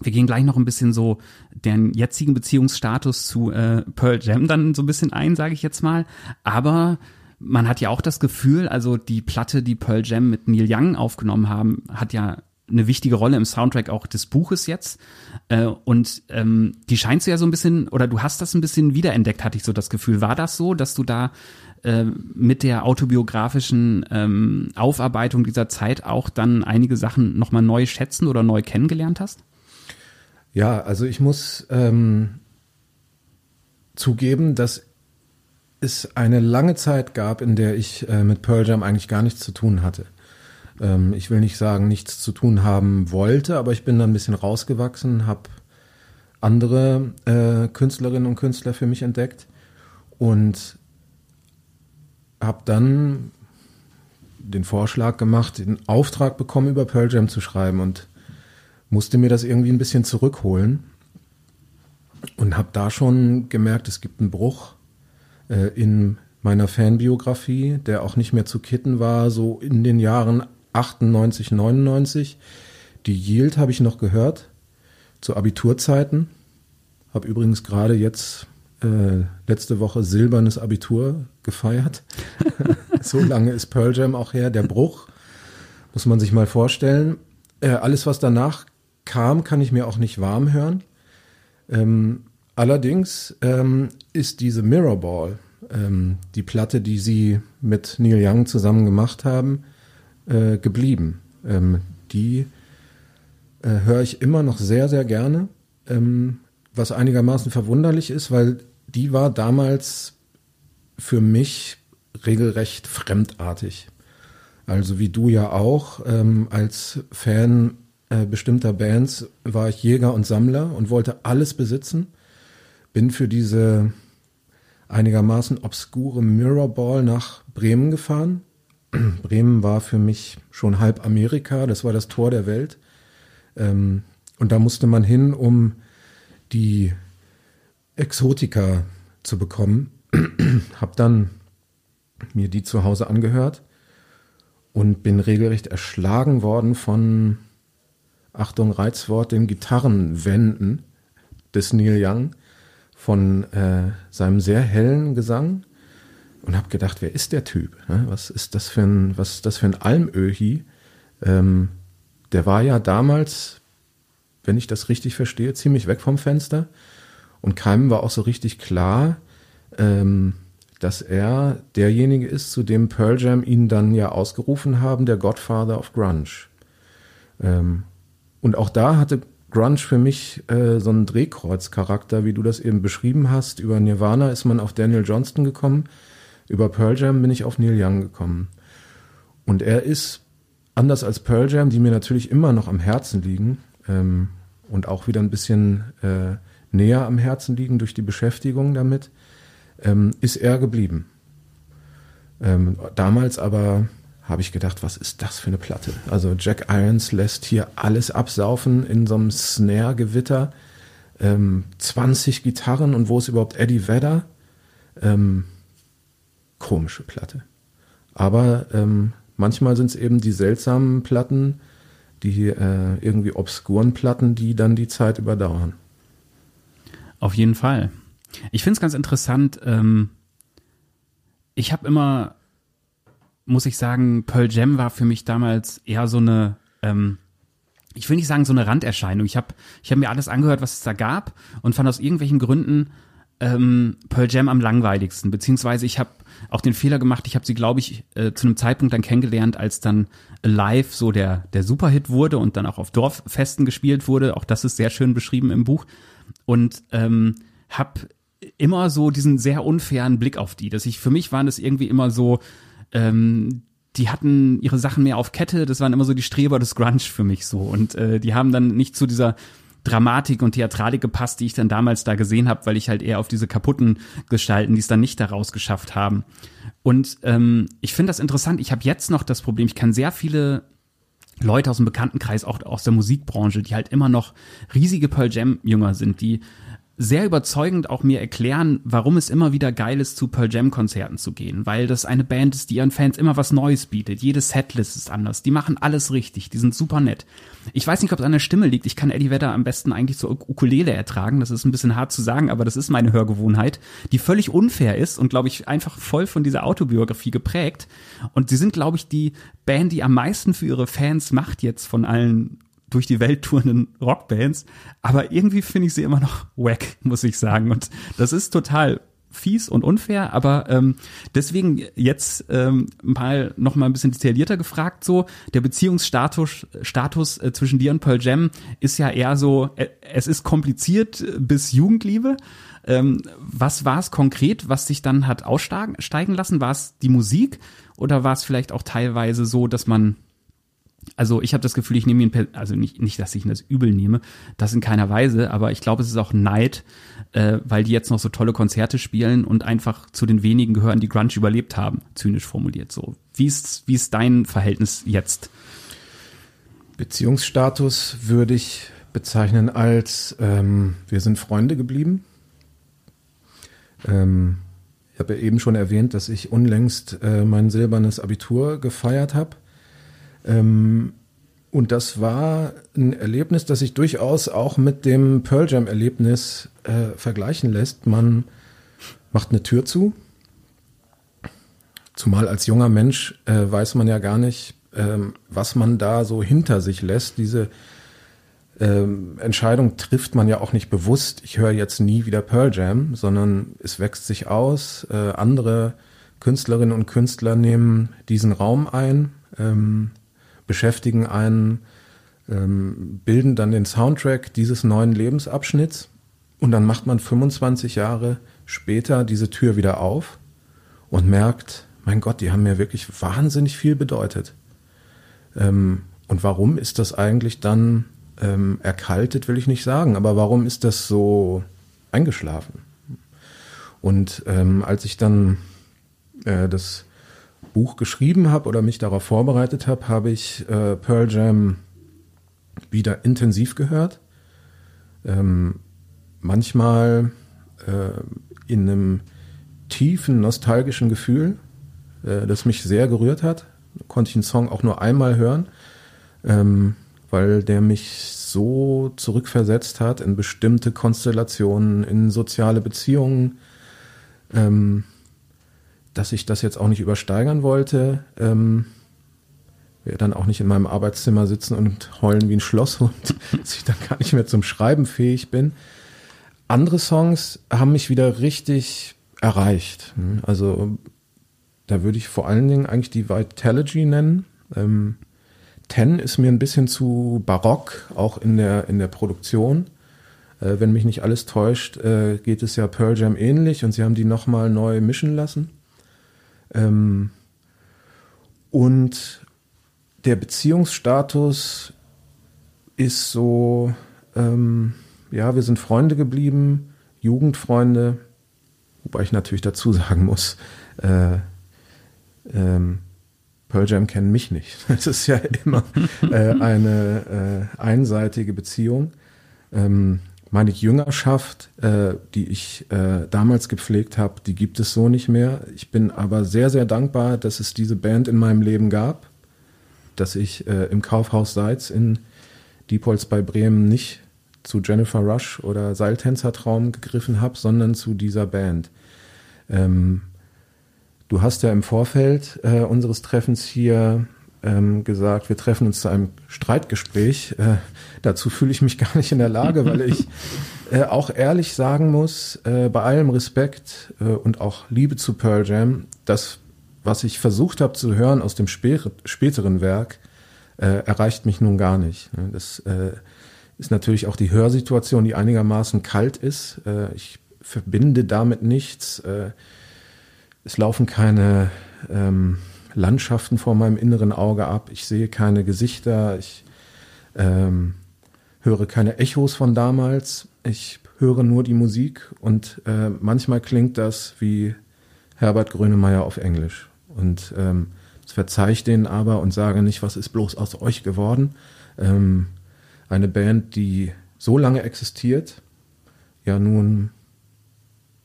wir gehen gleich noch ein bisschen so den jetzigen Beziehungsstatus zu äh, Pearl Jam dann so ein bisschen ein, sage ich jetzt mal. Aber man hat ja auch das Gefühl, also die Platte, die Pearl Jam mit Neil Young aufgenommen haben, hat ja eine wichtige Rolle im Soundtrack auch des Buches jetzt. Äh, und ähm, die scheinst du ja so ein bisschen, oder du hast das ein bisschen wiederentdeckt, hatte ich so das Gefühl. War das so, dass du da mit der autobiografischen ähm, Aufarbeitung dieser Zeit auch dann einige Sachen nochmal neu schätzen oder neu kennengelernt hast? Ja, also ich muss ähm, zugeben, dass es eine lange Zeit gab, in der ich äh, mit Pearl Jam eigentlich gar nichts zu tun hatte. Ähm, ich will nicht sagen, nichts zu tun haben wollte, aber ich bin dann ein bisschen rausgewachsen, habe andere äh, Künstlerinnen und Künstler für mich entdeckt und habe dann den Vorschlag gemacht, den Auftrag bekommen, über Pearl Jam zu schreiben und musste mir das irgendwie ein bisschen zurückholen und habe da schon gemerkt, es gibt einen Bruch äh, in meiner Fanbiografie, der auch nicht mehr zu kitten war, so in den Jahren 98, 99. Die Yield habe ich noch gehört zu Abiturzeiten. Habe übrigens gerade jetzt äh, letzte Woche silbernes Abitur gefeiert. so lange ist Pearl Jam auch her. Der Bruch muss man sich mal vorstellen. Äh, alles, was danach kam, kann ich mir auch nicht warm hören. Ähm, allerdings ähm, ist diese Mirrorball, ähm, die Platte, die sie mit Neil Young zusammen gemacht haben, äh, geblieben. Ähm, die äh, höre ich immer noch sehr, sehr gerne. Ähm, was einigermaßen verwunderlich ist, weil die war damals für mich regelrecht fremdartig. Also wie du ja auch, ähm, als Fan äh, bestimmter Bands war ich Jäger und Sammler und wollte alles besitzen. Bin für diese einigermaßen obskure Mirrorball nach Bremen gefahren. Bremen war für mich schon halb Amerika, das war das Tor der Welt. Ähm, und da musste man hin, um die Exotika zu bekommen. Hab dann mir die zu Hause angehört und bin regelrecht erschlagen worden von, Achtung, Reizwort, den Gitarrenwänden des Neil Young, von äh, seinem sehr hellen Gesang und habe gedacht, wer ist der Typ? Was ist das für ein, was ist das für ein Almöhi? Ähm, der war ja damals wenn ich das richtig verstehe, ziemlich weg vom Fenster. Und keinem war auch so richtig klar, ähm, dass er derjenige ist, zu dem Pearl Jam ihn dann ja ausgerufen haben, der Godfather of Grunge. Ähm, und auch da hatte Grunge für mich äh, so einen Drehkreuzcharakter, wie du das eben beschrieben hast. Über Nirvana ist man auf Daniel Johnston gekommen, über Pearl Jam bin ich auf Neil Young gekommen. Und er ist, anders als Pearl Jam, die mir natürlich immer noch am Herzen liegen ähm, und auch wieder ein bisschen äh, näher am Herzen liegen durch die Beschäftigung damit, ähm, ist er geblieben. Ähm, damals aber habe ich gedacht, was ist das für eine Platte? Also Jack Irons lässt hier alles absaufen in so einem Snare-Gewitter. Ähm, 20 Gitarren und wo ist überhaupt Eddie Vedder? Ähm, komische Platte. Aber ähm, manchmal sind es eben die seltsamen Platten, die äh, irgendwie obskuren Platten, die dann die Zeit überdauern. Auf jeden Fall. Ich finde es ganz interessant. Ähm, ich habe immer, muss ich sagen, Pearl Jam war für mich damals eher so eine, ähm, ich will nicht sagen so eine Randerscheinung. Ich habe ich hab mir alles angehört, was es da gab und fand aus irgendwelchen Gründen ähm, Pearl Jam am langweiligsten. Beziehungsweise ich habe auch den Fehler gemacht, ich habe sie, glaube ich, äh, zu einem Zeitpunkt dann kennengelernt, als dann live so der, der Superhit wurde und dann auch auf Dorffesten gespielt wurde. Auch das ist sehr schön beschrieben im Buch. Und ähm, habe immer so diesen sehr unfairen Blick auf die. Dass ich für mich waren das irgendwie immer so, ähm, die hatten ihre Sachen mehr auf Kette, das waren immer so die Streber des Grunge für mich so. Und äh, die haben dann nicht zu dieser Dramatik und Theatralik gepasst, die ich dann damals da gesehen habe, weil ich halt eher auf diese kaputten Gestalten, die es dann nicht daraus geschafft haben. Und ähm, ich finde das interessant. Ich habe jetzt noch das Problem, ich kann sehr viele Leute aus dem Bekanntenkreis, auch aus der Musikbranche, die halt immer noch riesige Pearl Jam Jünger sind, die sehr überzeugend auch mir erklären, warum es immer wieder geil ist, zu Pearl Jam Konzerten zu gehen, weil das eine Band ist, die ihren Fans immer was Neues bietet. Jede Setlist ist anders. Die machen alles richtig. Die sind super nett. Ich weiß nicht, ob es an der Stimme liegt. Ich kann Eddie Vedder am besten eigentlich zur Ukulele ertragen. Das ist ein bisschen hart zu sagen, aber das ist meine Hörgewohnheit, die völlig unfair ist und glaube ich einfach voll von dieser Autobiografie geprägt. Und sie sind, glaube ich, die Band, die am meisten für ihre Fans macht jetzt von allen durch die Welt tourenden Rockbands, aber irgendwie finde ich sie immer noch wack, muss ich sagen. Und das ist total fies und unfair, aber ähm, deswegen jetzt ähm, mal noch mal ein bisschen detaillierter gefragt so, der Beziehungsstatus Status äh, zwischen dir und Pearl Jam ist ja eher so, äh, es ist kompliziert bis Jugendliebe. Ähm, was war es konkret, was sich dann hat aussteigen lassen? War es die Musik oder war es vielleicht auch teilweise so, dass man also ich habe das Gefühl, ich nehme ihn, also nicht, nicht, dass ich ihn das übel nehme, das in keiner Weise, aber ich glaube, es ist auch Neid, äh, weil die jetzt noch so tolle Konzerte spielen und einfach zu den wenigen gehören, die Grunge überlebt haben, zynisch formuliert so. Wie ist, wie ist dein Verhältnis jetzt? Beziehungsstatus würde ich bezeichnen als ähm, wir sind Freunde geblieben. Ähm, ich habe ja eben schon erwähnt, dass ich unlängst äh, mein silbernes Abitur gefeiert habe. Ähm, und das war ein Erlebnis, das sich durchaus auch mit dem Pearl Jam Erlebnis äh, vergleichen lässt. Man macht eine Tür zu. Zumal als junger Mensch äh, weiß man ja gar nicht, ähm, was man da so hinter sich lässt. Diese ähm, Entscheidung trifft man ja auch nicht bewusst. Ich höre jetzt nie wieder Pearl Jam, sondern es wächst sich aus. Äh, andere Künstlerinnen und Künstler nehmen diesen Raum ein. Ähm, beschäftigen einen, ähm, bilden dann den Soundtrack dieses neuen Lebensabschnitts und dann macht man 25 Jahre später diese Tür wieder auf und merkt, mein Gott, die haben mir wirklich wahnsinnig viel bedeutet. Ähm, und warum ist das eigentlich dann ähm, erkaltet, will ich nicht sagen, aber warum ist das so eingeschlafen? Und ähm, als ich dann äh, das Buch geschrieben habe oder mich darauf vorbereitet habe, habe ich äh, Pearl Jam wieder intensiv gehört. Ähm, manchmal äh, in einem tiefen nostalgischen Gefühl, äh, das mich sehr gerührt hat. Konnte ich einen Song auch nur einmal hören, ähm, weil der mich so zurückversetzt hat in bestimmte Konstellationen, in soziale Beziehungen. Ähm, dass ich das jetzt auch nicht übersteigern wollte. Ähm, werde dann auch nicht in meinem Arbeitszimmer sitzen und heulen wie ein Schlosshund, dass ich dann gar nicht mehr zum Schreiben fähig bin. Andere Songs haben mich wieder richtig erreicht. Also da würde ich vor allen Dingen eigentlich die Vitalogy nennen. Ähm, Ten ist mir ein bisschen zu barock, auch in der, in der Produktion. Äh, wenn mich nicht alles täuscht, äh, geht es ja Pearl Jam ähnlich und sie haben die nochmal neu mischen lassen. Ähm, und der Beziehungsstatus ist so, ähm, ja, wir sind Freunde geblieben, Jugendfreunde, wobei ich natürlich dazu sagen muss, äh, ähm, Pearl Jam kennen mich nicht. Es ist ja immer äh, eine äh, einseitige Beziehung. Ähm, meine Jüngerschaft, äh, die ich äh, damals gepflegt habe, die gibt es so nicht mehr. Ich bin aber sehr, sehr dankbar, dass es diese Band in meinem Leben gab, dass ich äh, im Kaufhaus Seitz in Diepholz bei Bremen nicht zu Jennifer Rush oder Seiltänzertraum gegriffen habe, sondern zu dieser Band. Ähm, du hast ja im Vorfeld äh, unseres Treffens hier ähm, gesagt, wir treffen uns zu einem Streitgespräch. Äh, dazu fühle ich mich gar nicht in der Lage, weil ich äh, auch ehrlich sagen muss, äh, bei allem Respekt äh, und auch Liebe zu Pearl Jam, das, was ich versucht habe zu hören aus dem spä späteren Werk, äh, erreicht mich nun gar nicht. Das äh, ist natürlich auch die Hörsituation, die einigermaßen kalt ist. ich verbinde damit nichts. es laufen keine ähm, Landschaften vor meinem inneren Auge ab. Ich sehe keine Gesichter. Ich ähm, höre keine Echos von damals. Ich höre nur die Musik und äh, manchmal klingt das wie Herbert Grönemeyer auf Englisch. Und ähm, das verzeihe ich denen aber und sage nicht, was ist bloß aus euch geworden. Ähm, eine Band, die so lange existiert, ja nun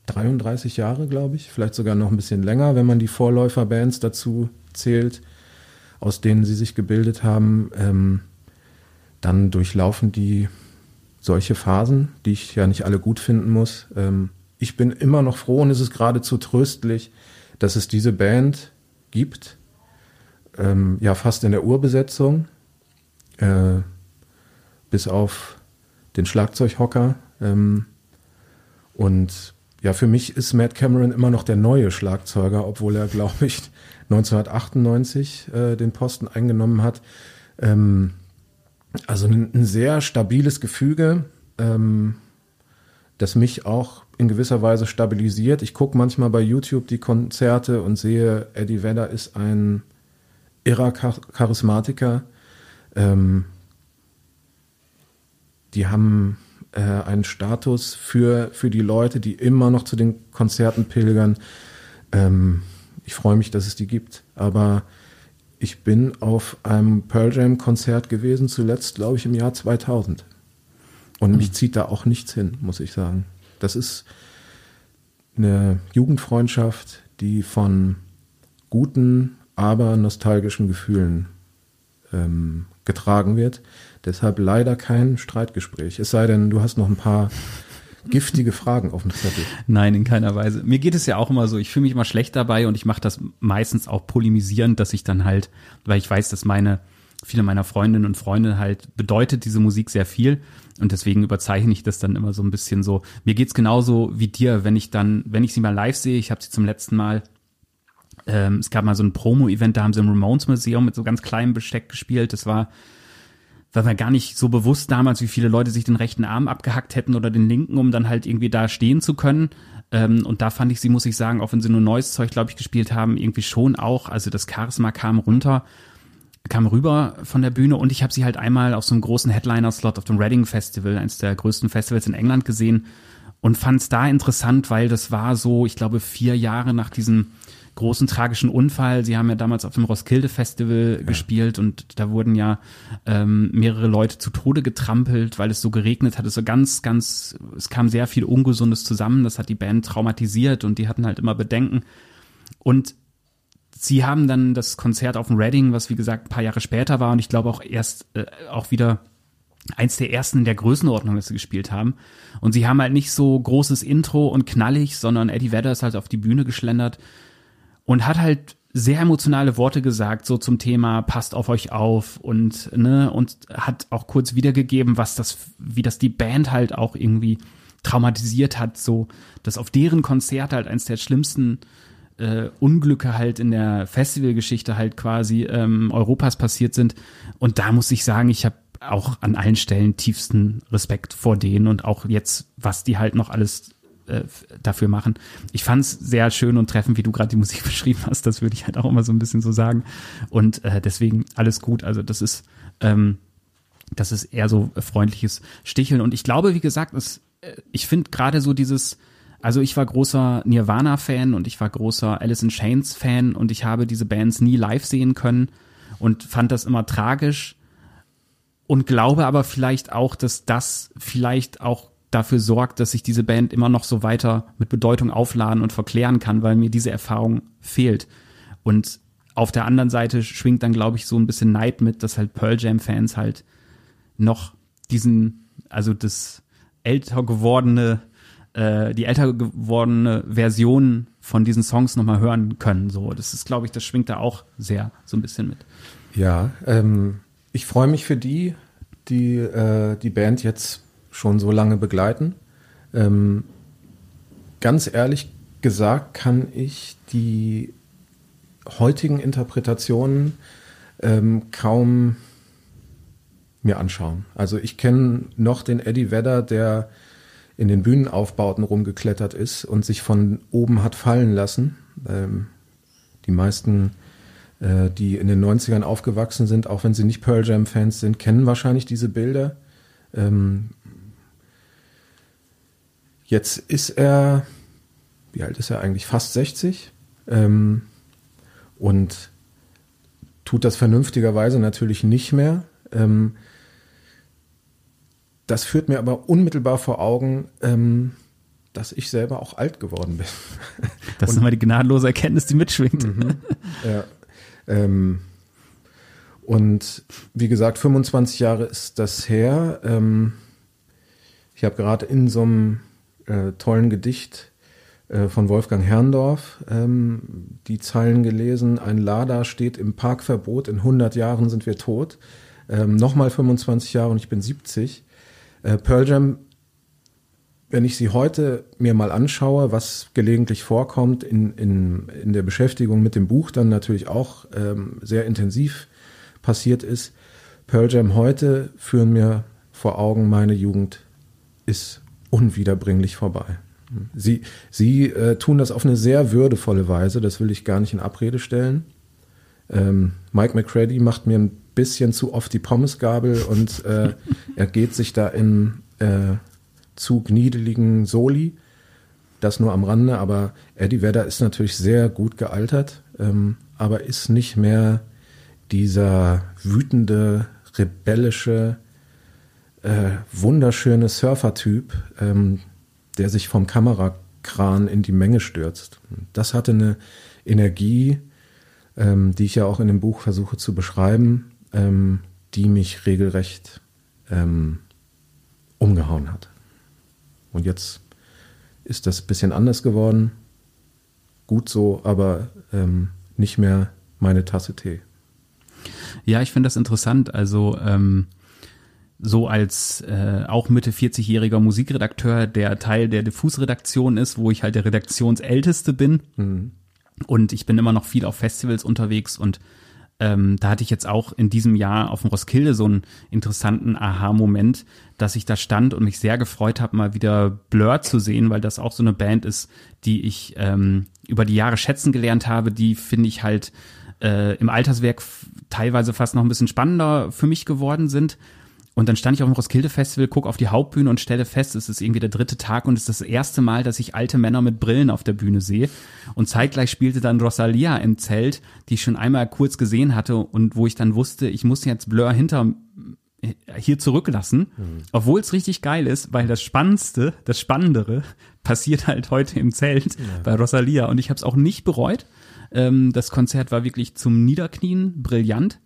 33 Jahre, glaube ich, vielleicht sogar noch ein bisschen länger, wenn man die Vorläuferbands dazu zählt, aus denen sie sich gebildet haben, ähm, dann durchlaufen die solche Phasen, die ich ja nicht alle gut finden muss. Ähm, ich bin immer noch froh und es ist geradezu tröstlich, dass es diese Band gibt, ähm, ja fast in der Urbesetzung, äh, bis auf den Schlagzeughocker. Ähm, und ja, für mich ist Matt Cameron immer noch der neue Schlagzeuger, obwohl er, glaube ich, 1998 äh, den Posten eingenommen hat. Ähm, also ein, ein, sehr stabiles Gefüge, ähm, das mich auch in gewisser Weise stabilisiert. Ich gucke manchmal bei YouTube die Konzerte und sehe, Eddie Vedder ist ein irrer Charismatiker. Ähm, die haben äh, einen Status für, für die Leute, die immer noch zu den Konzerten pilgern. Ähm, ich freue mich, dass es die gibt. Aber ich bin auf einem Pearl Jam Konzert gewesen, zuletzt, glaube ich, im Jahr 2000. Und mich zieht da auch nichts hin, muss ich sagen. Das ist eine Jugendfreundschaft, die von guten, aber nostalgischen Gefühlen ähm, getragen wird. Deshalb leider kein Streitgespräch. Es sei denn, du hast noch ein paar giftige Fragen auf dem Zettel. Nein, in keiner Weise. Mir geht es ja auch immer so, ich fühle mich immer schlecht dabei und ich mache das meistens auch polemisierend, dass ich dann halt, weil ich weiß, dass meine, viele meiner Freundinnen und Freunde halt bedeutet diese Musik sehr viel und deswegen überzeichne ich das dann immer so ein bisschen so. Mir geht's genauso wie dir, wenn ich dann, wenn ich sie mal live sehe, ich habe sie zum letzten Mal ähm, es gab mal so ein Promo-Event, da haben sie im Ramones Museum mit so ganz kleinem Besteck gespielt. Das war war mir gar nicht so bewusst damals, wie viele Leute sich den rechten Arm abgehackt hätten oder den linken, um dann halt irgendwie da stehen zu können. Ähm, und da fand ich sie, muss ich sagen, auch wenn sie nur neues Zeug, glaube ich, gespielt haben, irgendwie schon auch. Also das Charisma kam runter, kam rüber von der Bühne und ich habe sie halt einmal auf so einem großen Headliner-Slot auf dem Reading Festival, eines der größten Festivals in England gesehen und fand es da interessant, weil das war so, ich glaube, vier Jahre nach diesem großen tragischen Unfall. Sie haben ja damals auf dem Roskilde Festival ja. gespielt und da wurden ja ähm, mehrere Leute zu Tode getrampelt, weil es so geregnet hat. Es so ganz, ganz, es kam sehr viel Ungesundes zusammen. Das hat die Band traumatisiert und die hatten halt immer Bedenken. Und sie haben dann das Konzert auf dem Reading, was wie gesagt ein paar Jahre später war und ich glaube auch erst äh, auch wieder eins der ersten in der Größenordnung, das sie gespielt haben. Und sie haben halt nicht so großes Intro und knallig, sondern Eddie Vedder ist halt auf die Bühne geschlendert und hat halt sehr emotionale Worte gesagt, so zum Thema passt auf euch auf und ne und hat auch kurz wiedergegeben, was das, wie das die Band halt auch irgendwie traumatisiert hat, so dass auf deren Konzerte halt eins der schlimmsten äh, Unglücke halt in der Festivalgeschichte halt quasi ähm, Europas passiert sind. Und da muss ich sagen, ich habe auch an allen Stellen tiefsten Respekt vor denen und auch jetzt, was die halt noch alles äh, dafür machen. Ich fand es sehr schön und treffend, wie du gerade die Musik beschrieben hast. Das würde ich halt auch immer so ein bisschen so sagen. Und äh, deswegen alles gut. Also das ist, ähm, das ist eher so freundliches Sticheln. Und ich glaube, wie gesagt, es, äh, ich finde gerade so dieses, also ich war großer Nirvana-Fan und ich war großer Alice in Chains-Fan und ich habe diese Bands nie live sehen können und fand das immer tragisch und glaube aber vielleicht auch, dass das vielleicht auch dafür sorgt, dass ich diese Band immer noch so weiter mit Bedeutung aufladen und verklären kann, weil mir diese Erfahrung fehlt. Und auf der anderen Seite schwingt dann, glaube ich, so ein bisschen Neid mit, dass halt Pearl Jam-Fans halt noch diesen, also das älter gewordene, äh, die älter gewordene Version von diesen Songs nochmal hören können. So, das ist, glaube ich, das schwingt da auch sehr so ein bisschen mit. Ja, ähm, ich freue mich für die, die äh, die Band jetzt schon so lange begleiten. Ähm, ganz ehrlich gesagt kann ich die heutigen Interpretationen ähm, kaum mir anschauen. Also ich kenne noch den Eddie Vedder, der in den Bühnenaufbauten rumgeklettert ist und sich von oben hat fallen lassen. Ähm, die meisten, äh, die in den 90ern aufgewachsen sind, auch wenn sie nicht Pearl Jam-Fans sind, kennen wahrscheinlich diese Bilder. Ähm, Jetzt ist er, wie alt ist er eigentlich? Fast 60 ähm, und tut das vernünftigerweise natürlich nicht mehr. Ähm, das führt mir aber unmittelbar vor Augen, ähm, dass ich selber auch alt geworden bin. Das ist immer die gnadenlose Erkenntnis, die mitschwingt. Mhm, ja. Ähm, und wie gesagt, 25 Jahre ist das her. Ähm, ich habe gerade in so einem äh, tollen Gedicht äh, von Wolfgang Herrndorf ähm, die Zeilen gelesen. Ein Lada steht im Parkverbot, in 100 Jahren sind wir tot. Ähm, Nochmal 25 Jahre und ich bin 70. Äh, Pearl Jam, wenn ich sie heute mir mal anschaue, was gelegentlich vorkommt in, in, in der Beschäftigung mit dem Buch, dann natürlich auch ähm, sehr intensiv passiert ist. Pearl Jam heute führen mir vor Augen, meine Jugend ist unwiederbringlich vorbei. Sie, sie äh, tun das auf eine sehr würdevolle Weise, das will ich gar nicht in Abrede stellen. Ähm, Mike McCready macht mir ein bisschen zu oft die Pommesgabel und äh, er geht sich da in äh, zu gniedeligen Soli. Das nur am Rande, aber Eddie Vedder ist natürlich sehr gut gealtert, ähm, aber ist nicht mehr dieser wütende, rebellische, äh, wunderschöne Surfer-Typ, ähm, der sich vom Kamerakran in die Menge stürzt. Das hatte eine Energie, ähm, die ich ja auch in dem Buch versuche zu beschreiben, ähm, die mich regelrecht ähm, umgehauen hat. Und jetzt ist das ein bisschen anders geworden. Gut so, aber ähm, nicht mehr meine Tasse Tee. Ja, ich finde das interessant. Also ähm, so als äh, auch Mitte 40-jähriger Musikredakteur, der Teil der Diffus-Redaktion ist, wo ich halt der Redaktionsälteste bin. Mhm. Und ich bin immer noch viel auf Festivals unterwegs und ähm, da hatte ich jetzt auch in diesem Jahr auf dem Roskilde so einen interessanten Aha-Moment, dass ich da stand und mich sehr gefreut habe, mal wieder Blur zu sehen, weil das auch so eine Band ist, die ich ähm, über die Jahre schätzen gelernt habe, die finde ich halt äh, im Alterswerk teilweise fast noch ein bisschen spannender für mich geworden sind und dann stand ich auf dem Roskilde Festival, guck auf die Hauptbühne und stelle fest, es ist irgendwie der dritte Tag und es ist das erste Mal, dass ich alte Männer mit Brillen auf der Bühne sehe. Und zeitgleich spielte dann Rosalia im Zelt, die ich schon einmal kurz gesehen hatte und wo ich dann wusste, ich muss jetzt Blur hinter äh, hier zurücklassen, mhm. obwohl es richtig geil ist, weil das Spannendste, das Spannendere passiert halt heute im Zelt ja. bei Rosalia und ich habe es auch nicht bereut. Ähm, das Konzert war wirklich zum Niederknien brillant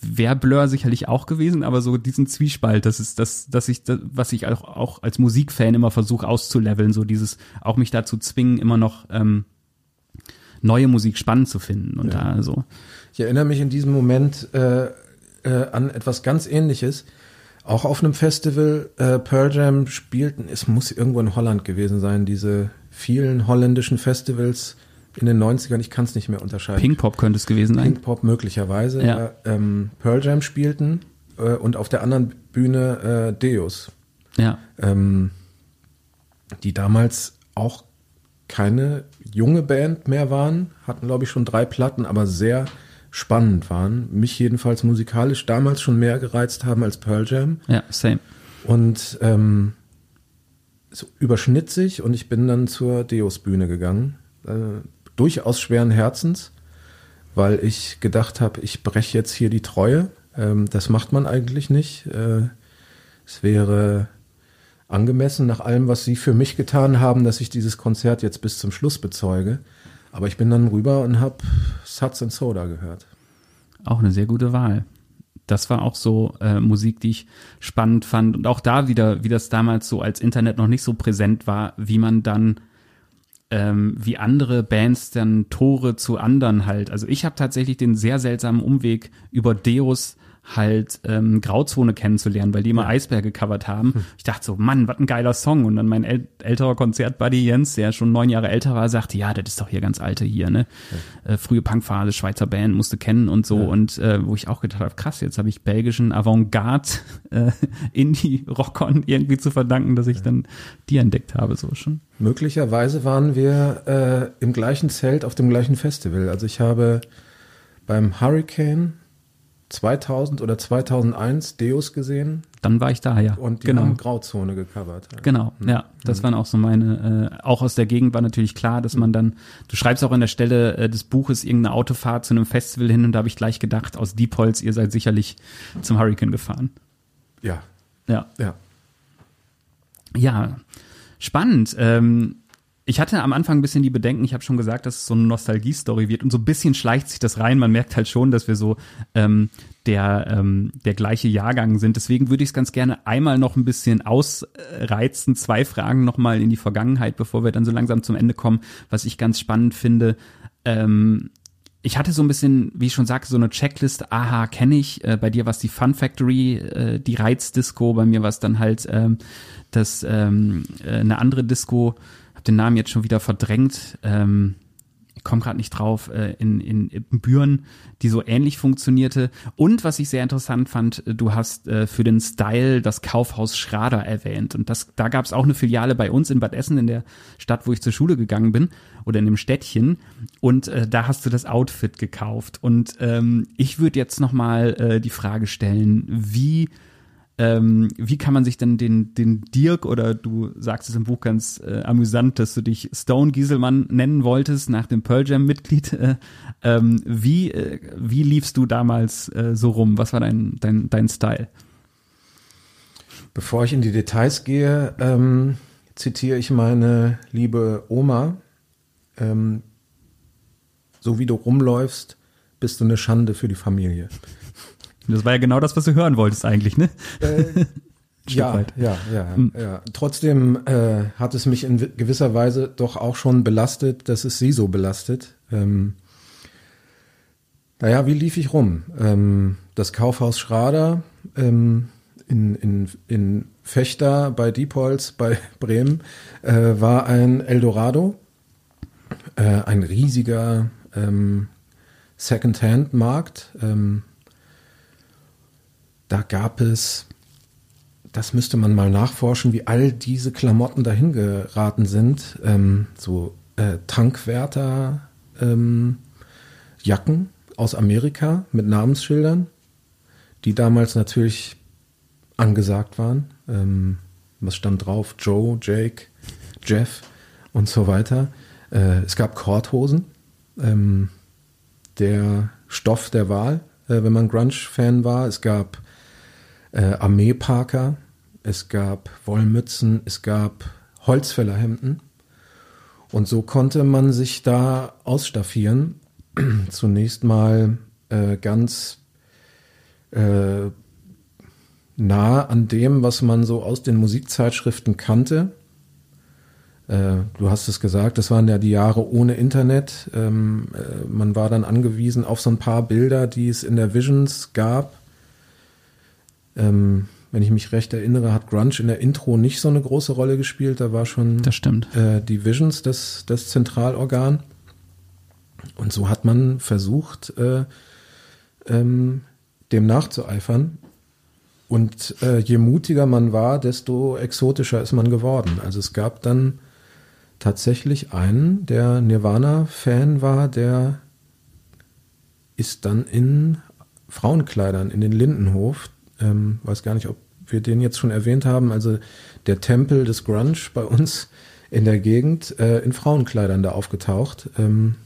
wäre Blur sicherlich auch gewesen, aber so diesen Zwiespalt, das ist das, dass ich, das, was ich auch, auch als Musikfan immer versuche auszuleveln, so dieses, auch mich dazu zwingen, immer noch ähm, neue Musik spannend zu finden und ja. da so. Ich erinnere mich in diesem Moment äh, äh, an etwas ganz ähnliches. Auch auf einem Festival äh, Pearl Jam spielten, es muss irgendwo in Holland gewesen sein, diese vielen holländischen Festivals in den 90ern, ich kann es nicht mehr unterscheiden. Pink Pop könnte es gewesen sein. Pink Pop möglicherweise. Ja. ähm, Pearl Jam spielten äh, und auf der anderen Bühne äh, Deus. Ja. Ähm, die damals auch keine junge Band mehr waren, hatten glaube ich schon drei Platten, aber sehr spannend waren. Mich jedenfalls musikalisch damals schon mehr gereizt haben als Pearl Jam. Ja, same. Und ähm, so überschnitt sich und ich bin dann zur Deus-Bühne gegangen. Durchaus schweren Herzens, weil ich gedacht habe, ich breche jetzt hier die Treue. Ähm, das macht man eigentlich nicht. Äh, es wäre angemessen nach allem, was Sie für mich getan haben, dass ich dieses Konzert jetzt bis zum Schluss bezeuge. Aber ich bin dann rüber und habe Suds and Soda gehört. Auch eine sehr gute Wahl. Das war auch so äh, Musik, die ich spannend fand. Und auch da wieder, wie das damals so als Internet noch nicht so präsent war, wie man dann ähm, wie andere Bands dann Tore zu anderen halt. Also ich habe tatsächlich den sehr seltsamen Umweg über Deus halt ähm, Grauzone kennenzulernen, weil die immer ja. Eisberg gecovert haben. Hm. Ich dachte so, Mann, was ein geiler Song. Und dann mein äl älterer Konzertbuddy Jens, der schon neun Jahre älter war, sagte, ja, das ist doch hier ganz alte hier, ne? Ja. Äh, frühe Punkphase, Schweizer Band, musste kennen und so. Ja. Und äh, wo ich auch gedacht habe, krass, jetzt habe ich belgischen Avantgarde äh, Indie-Rockern irgendwie zu verdanken, dass ich dann die entdeckt habe, so schon. Möglicherweise waren wir äh, im gleichen Zelt auf dem gleichen Festival. Also ich habe beim Hurricane 2000 oder 2001 Deus gesehen. Dann war ich da, ja. Und die genau. haben Grauzone gecovert. Genau, mhm. ja. Das mhm. waren auch so meine, äh, auch aus der Gegend war natürlich klar, dass man dann, du schreibst auch an der Stelle äh, des Buches irgendeine Autofahrt zu einem Festival hin und da habe ich gleich gedacht, aus Diepholz, ihr seid sicherlich zum Hurricane gefahren. Ja. Ja. Ja. Ja, spannend. Ähm, ich hatte am Anfang ein bisschen die Bedenken, ich habe schon gesagt, dass es so eine Nostalgie-Story wird und so ein bisschen schleicht sich das rein. Man merkt halt schon, dass wir so ähm, der, ähm, der gleiche Jahrgang sind. Deswegen würde ich es ganz gerne einmal noch ein bisschen ausreizen, zwei Fragen nochmal in die Vergangenheit, bevor wir dann so langsam zum Ende kommen, was ich ganz spannend finde. Ähm, ich hatte so ein bisschen, wie ich schon sagte, so eine Checklist, aha, kenne ich. Äh, bei dir war es die Fun Factory, äh, die Reizdisco, bei mir war es dann halt ähm, das ähm, äh, eine andere Disco den Namen jetzt schon wieder verdrängt. Ähm, ich komme gerade nicht drauf, äh, in, in, in Büren, die so ähnlich funktionierte. Und was ich sehr interessant fand, äh, du hast äh, für den Style das Kaufhaus Schrader erwähnt. Und das, da gab es auch eine Filiale bei uns in Bad Essen, in der Stadt, wo ich zur Schule gegangen bin, oder in dem Städtchen. Und äh, da hast du das Outfit gekauft. Und ähm, ich würde jetzt nochmal äh, die Frage stellen, wie ähm, wie kann man sich denn den, den Dirk oder du sagst es im Buch ganz äh, amüsant, dass du dich Stone Gieselmann nennen wolltest nach dem Pearl Jam Mitglied. Äh, ähm, wie, äh, wie liefst du damals äh, so rum? Was war dein, dein, dein Style? Bevor ich in die Details gehe, ähm, zitiere ich meine liebe Oma. Ähm, so wie du rumläufst, bist du eine Schande für die Familie. Das war ja genau das, was du hören wolltest eigentlich, ne? Äh, ja, ja, ja, hm. ja. Trotzdem äh, hat es mich in gewisser Weise doch auch schon belastet, dass es sie so belastet. Ähm, naja, wie lief ich rum? Ähm, das Kaufhaus Schrader ähm, in, in, in Fechter bei Diepholz bei Bremen äh, war ein Eldorado, äh, ein riesiger ähm, Second-Hand-Markt. Ähm, da gab es, das müsste man mal nachforschen, wie all diese Klamotten dahin geraten sind. Ähm, so äh, Tankwärter, ähm, Jacken aus Amerika mit Namensschildern, die damals natürlich angesagt waren. Ähm, was stand drauf? Joe, Jake, Jeff und so weiter. Äh, es gab Korthosen, ähm, der Stoff der Wahl, äh, wenn man Grunge-Fan war. Es gab äh, Armeeparker, es gab Wollmützen, es gab Holzfällerhemden. Und so konnte man sich da ausstaffieren. Zunächst mal äh, ganz äh, nah an dem, was man so aus den Musikzeitschriften kannte. Äh, du hast es gesagt, das waren ja die Jahre ohne Internet. Ähm, äh, man war dann angewiesen auf so ein paar Bilder, die es in der Visions gab. Ähm, wenn ich mich recht erinnere, hat Grunge in der Intro nicht so eine große Rolle gespielt. Da war schon das stimmt. Äh, die Visions das, das Zentralorgan. Und so hat man versucht, äh, ähm, dem nachzueifern. Und äh, je mutiger man war, desto exotischer ist man geworden. Also es gab dann tatsächlich einen, der Nirvana-Fan war, der ist dann in Frauenkleidern in den Lindenhof, ähm, weiß gar nicht, ob wir den jetzt schon erwähnt haben, also der Tempel des Grunge bei uns in der Gegend, äh, in Frauenkleidern da aufgetaucht ähm,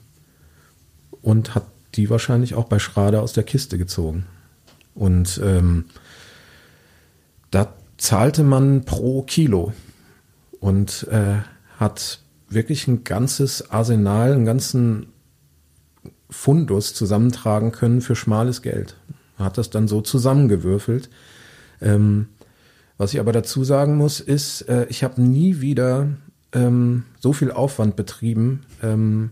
und hat die wahrscheinlich auch bei Schrader aus der Kiste gezogen. Und ähm, da zahlte man pro Kilo und äh, hat wirklich ein ganzes Arsenal, einen ganzen Fundus zusammentragen können für schmales Geld. Hat das dann so zusammengewürfelt. Ähm, was ich aber dazu sagen muss, ist, äh, ich habe nie wieder ähm, so viel Aufwand betrieben, ähm,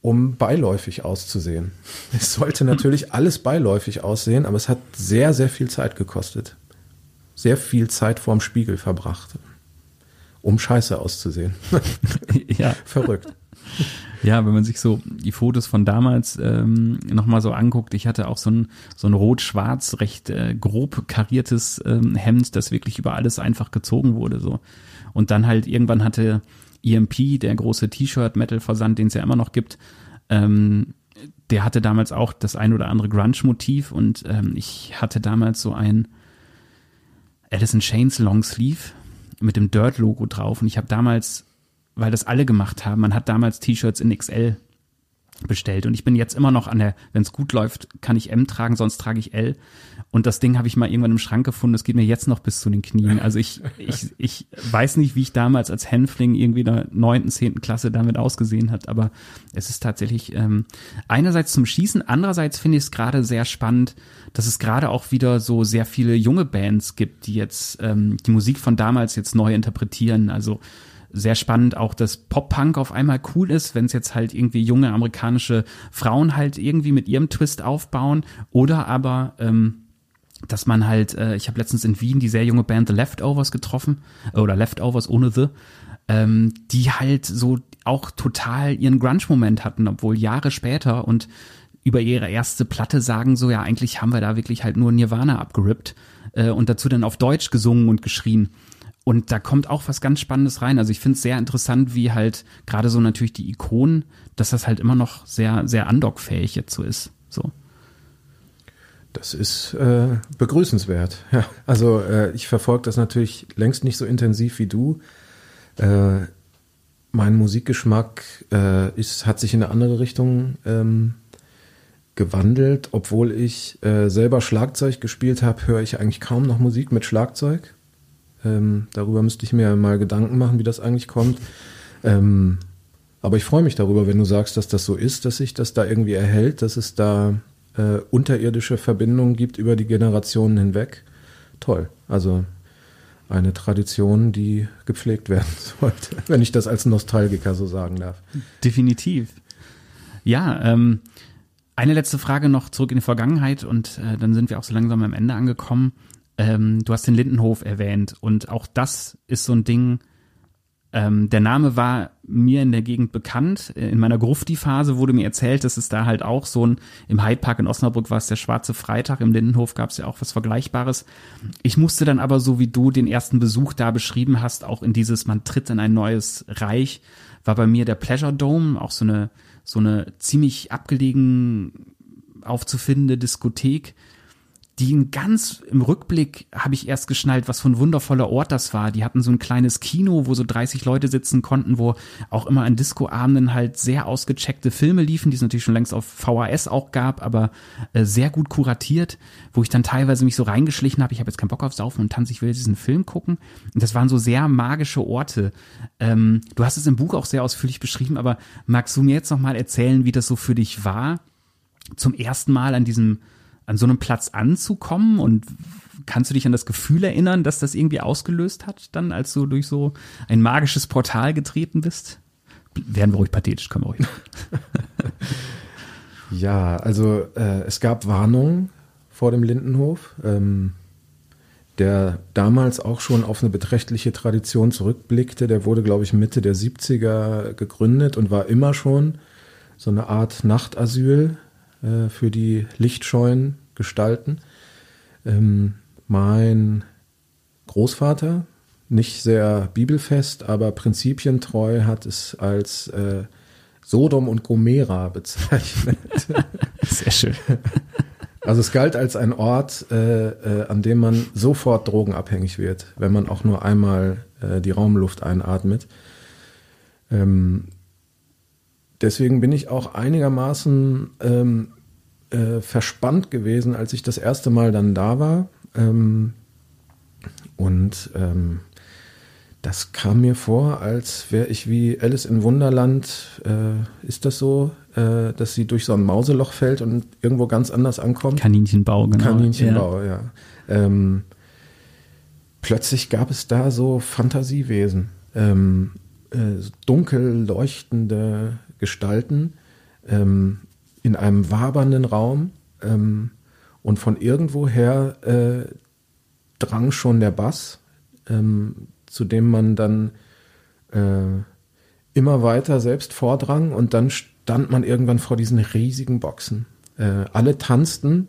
um beiläufig auszusehen. Es sollte natürlich alles beiläufig aussehen, aber es hat sehr, sehr viel Zeit gekostet. Sehr viel Zeit vorm Spiegel verbracht, um scheiße auszusehen. ja. Verrückt. Ja, wenn man sich so die Fotos von damals ähm, nochmal so anguckt, ich hatte auch so ein, so ein rot-schwarz, recht äh, grob kariertes ähm, Hemd, das wirklich über alles einfach gezogen wurde. so Und dann halt irgendwann hatte EMP, der große T-Shirt-Metal-Versand, den es ja immer noch gibt, ähm, der hatte damals auch das ein oder andere Grunge-Motiv und ähm, ich hatte damals so ein Alice in Chains Long Sleeve mit dem Dirt-Logo drauf und ich habe damals, weil das alle gemacht haben, man hat damals T-Shirts in XL bestellt und ich bin jetzt immer noch an der, wenn es gut läuft, kann ich M tragen, sonst trage ich L. Und das Ding habe ich mal irgendwann im Schrank gefunden, das geht mir jetzt noch bis zu den Knien. Also ich, ich, ich weiß nicht, wie ich damals als Hänfling irgendwie in der neunten, zehnten Klasse damit ausgesehen hat, aber es ist tatsächlich ähm, einerseits zum Schießen, andererseits finde ich es gerade sehr spannend, dass es gerade auch wieder so sehr viele junge Bands gibt, die jetzt ähm, die Musik von damals jetzt neu interpretieren. Also sehr spannend auch, dass Pop-Punk auf einmal cool ist, wenn es jetzt halt irgendwie junge amerikanische Frauen halt irgendwie mit ihrem Twist aufbauen oder aber ähm, dass man halt, äh, ich habe letztens in Wien die sehr junge Band The Leftovers getroffen äh, oder Leftovers ohne The, ähm, die halt so auch total ihren Grunge-Moment hatten, obwohl Jahre später und über ihre erste Platte sagen so, ja, eigentlich haben wir da wirklich halt nur Nirvana abgerippt äh, und dazu dann auf Deutsch gesungen und geschrien. Und da kommt auch was ganz Spannendes rein. Also ich finde es sehr interessant, wie halt gerade so natürlich die Ikonen, dass das halt immer noch sehr, sehr andockfähig jetzt so ist. So. Das ist äh, begrüßenswert. Ja, also äh, ich verfolge das natürlich längst nicht so intensiv wie du. Äh, mein Musikgeschmack äh, ist, hat sich in eine andere Richtung ähm, gewandelt. Obwohl ich äh, selber Schlagzeug gespielt habe, höre ich eigentlich kaum noch Musik mit Schlagzeug. Ähm, darüber müsste ich mir mal Gedanken machen, wie das eigentlich kommt. Ähm, aber ich freue mich darüber, wenn du sagst, dass das so ist, dass sich das da irgendwie erhält, dass es da äh, unterirdische Verbindungen gibt über die Generationen hinweg. Toll. Also eine Tradition, die gepflegt werden sollte, wenn ich das als Nostalgiker so sagen darf. Definitiv. Ja, ähm, eine letzte Frage noch zurück in die Vergangenheit und äh, dann sind wir auch so langsam am Ende angekommen. Ähm, du hast den Lindenhof erwähnt und auch das ist so ein Ding. Ähm, der Name war mir in der Gegend bekannt. In meiner Grufti-Phase wurde mir erzählt, dass es da halt auch so ein, im Hyde Park in Osnabrück war es der Schwarze Freitag, im Lindenhof gab es ja auch was Vergleichbares. Ich musste dann aber, so wie du den ersten Besuch da beschrieben hast, auch in dieses, man tritt in ein neues Reich, war bei mir der Pleasure Dome, auch so eine, so eine ziemlich abgelegen aufzufindende Diskothek, die ein ganz im Rückblick habe ich erst geschnallt, was für ein wundervoller Ort das war. Die hatten so ein kleines Kino, wo so 30 Leute sitzen konnten, wo auch immer an Discoabenden halt sehr ausgecheckte Filme liefen, die es natürlich schon längst auf VHS auch gab, aber äh, sehr gut kuratiert, wo ich dann teilweise mich so reingeschlichen habe, ich habe jetzt keinen Bock auf Saufen und Tanz, ich will diesen Film gucken. Und das waren so sehr magische Orte. Ähm, du hast es im Buch auch sehr ausführlich beschrieben, aber magst du mir jetzt noch mal erzählen, wie das so für dich war, zum ersten Mal an diesem an so einem Platz anzukommen und kannst du dich an das Gefühl erinnern, dass das irgendwie ausgelöst hat, dann als du durch so ein magisches Portal getreten bist? Werden wir ruhig pathetisch, können wir ruhig. ja, also äh, es gab Warnungen vor dem Lindenhof, ähm, der damals auch schon auf eine beträchtliche Tradition zurückblickte. Der wurde, glaube ich, Mitte der 70er gegründet und war immer schon so eine Art Nachtasyl äh, für die lichtscheuen Gestalten. Ähm, mein Großvater, nicht sehr bibelfest, aber prinzipientreu, hat es als äh, Sodom und Gomera bezeichnet. Sehr schön. Also es galt als ein Ort, äh, äh, an dem man sofort drogenabhängig wird, wenn man auch nur einmal äh, die Raumluft einatmet. Ähm, deswegen bin ich auch einigermaßen ähm, äh, verspannt gewesen, als ich das erste Mal dann da war. Ähm, und ähm, das kam mir vor, als wäre ich wie Alice in Wunderland. Äh, ist das so, äh, dass sie durch so ein Mauseloch fällt und irgendwo ganz anders ankommt? Kaninchenbau, genau. Kaninchenbau, ja. ja. Ähm, plötzlich gab es da so Fantasiewesen, ähm, äh, dunkel leuchtende Gestalten, ähm, in einem wabernden Raum ähm, und von irgendwoher äh, drang schon der Bass, ähm, zu dem man dann äh, immer weiter selbst vordrang und dann stand man irgendwann vor diesen riesigen Boxen. Äh, alle tanzten.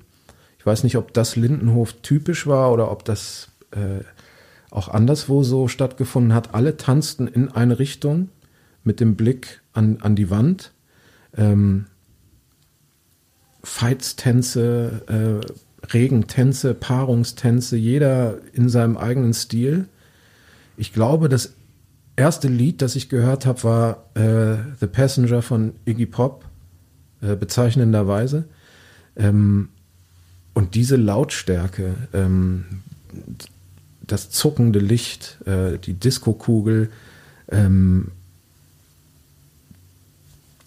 Ich weiß nicht, ob das Lindenhof typisch war oder ob das äh, auch anderswo so stattgefunden hat. Alle tanzten in eine Richtung mit dem Blick an, an die Wand. Ähm, Fights-Tänze, äh, Regentänze, Paarungstänze, jeder in seinem eigenen Stil. Ich glaube, das erste Lied, das ich gehört habe, war äh, The Passenger von Iggy Pop, äh, bezeichnenderweise. Ähm, und diese Lautstärke, ähm, das zuckende Licht, äh, die Diskokugel, ähm,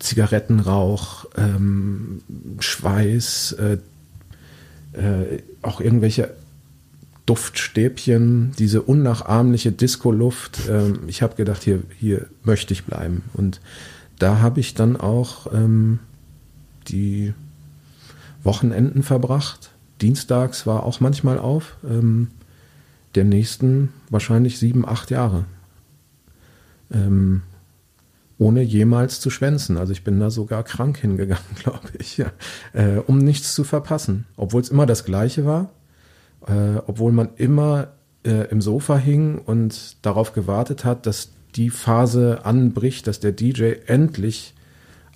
Zigarettenrauch, ähm, Schweiß, äh, äh, auch irgendwelche Duftstäbchen, diese unnachahmliche Disco-Luft. Ähm, ich habe gedacht, hier, hier möchte ich bleiben. Und da habe ich dann auch ähm, die Wochenenden verbracht. Dienstags war auch manchmal auf. Ähm, der nächsten wahrscheinlich sieben, acht Jahre. Ähm, ohne jemals zu schwänzen. Also ich bin da sogar krank hingegangen, glaube ich, ja. äh, um nichts zu verpassen. Obwohl es immer das Gleiche war, äh, obwohl man immer äh, im Sofa hing und darauf gewartet hat, dass die Phase anbricht, dass der DJ endlich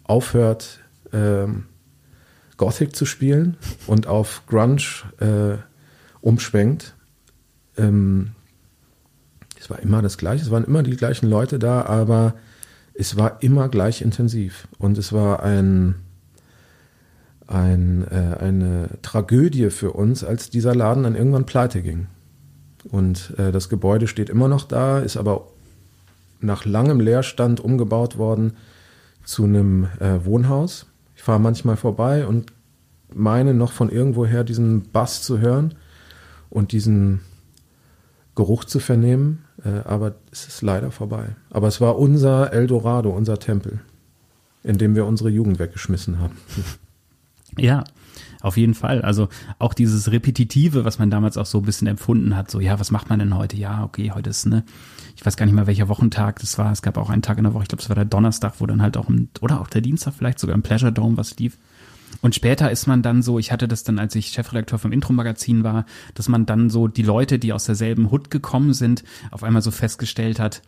aufhört, ähm, Gothic zu spielen und auf Grunge äh, umschwenkt. Ähm, es war immer das Gleiche, es waren immer die gleichen Leute da, aber es war immer gleich intensiv und es war ein, ein, äh, eine Tragödie für uns, als dieser Laden dann irgendwann pleite ging. Und äh, das Gebäude steht immer noch da, ist aber nach langem Leerstand umgebaut worden zu einem äh, Wohnhaus. Ich fahre manchmal vorbei und meine noch von irgendwoher diesen Bass zu hören und diesen Geruch zu vernehmen. Äh, aber es ist leider vorbei. Aber es war unser Eldorado, unser Tempel, in dem wir unsere Jugend weggeschmissen haben. Ja, auf jeden Fall. Also auch dieses Repetitive, was man damals auch so ein bisschen empfunden hat, so, ja, was macht man denn heute? Ja, okay, heute ist, ne, ich weiß gar nicht mehr, welcher Wochentag das war. Es gab auch einen Tag in der Woche, ich glaube, es war der Donnerstag, wo dann halt auch, im, oder auch der Dienstag vielleicht sogar im Pleasure Dome was lief. Und später ist man dann so, ich hatte das dann, als ich Chefredakteur vom Intro-Magazin war, dass man dann so die Leute, die aus derselben Hut gekommen sind, auf einmal so festgestellt hat,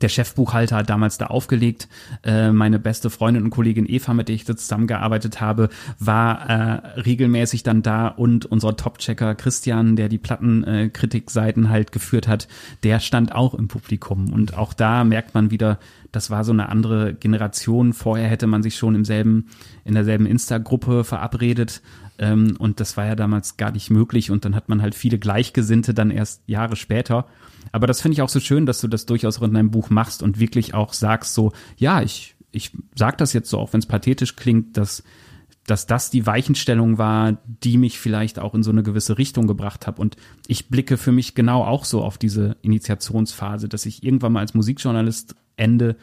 der Chefbuchhalter hat damals da aufgelegt. Äh, meine beste Freundin und Kollegin Eva, mit der ich da zusammengearbeitet habe, war äh, regelmäßig dann da und unser Top-Checker Christian, der die Plattenkritikseiten halt geführt hat, der stand auch im Publikum. Und auch da merkt man wieder, das war so eine andere Generation. Vorher hätte man sich schon im selben, in derselben Insta-Gruppe verabredet. Ähm, und das war ja damals gar nicht möglich. Und dann hat man halt viele Gleichgesinnte dann erst Jahre später. Aber das finde ich auch so schön, dass du das durchaus in deinem Buch machst und wirklich auch sagst so, ja, ich, ich sag das jetzt so, auch wenn es pathetisch klingt, dass dass das die Weichenstellung war, die mich vielleicht auch in so eine gewisse Richtung gebracht hat. Und ich blicke für mich genau auch so auf diese Initiationsphase, dass ich irgendwann mal als Musikjournalist Ende,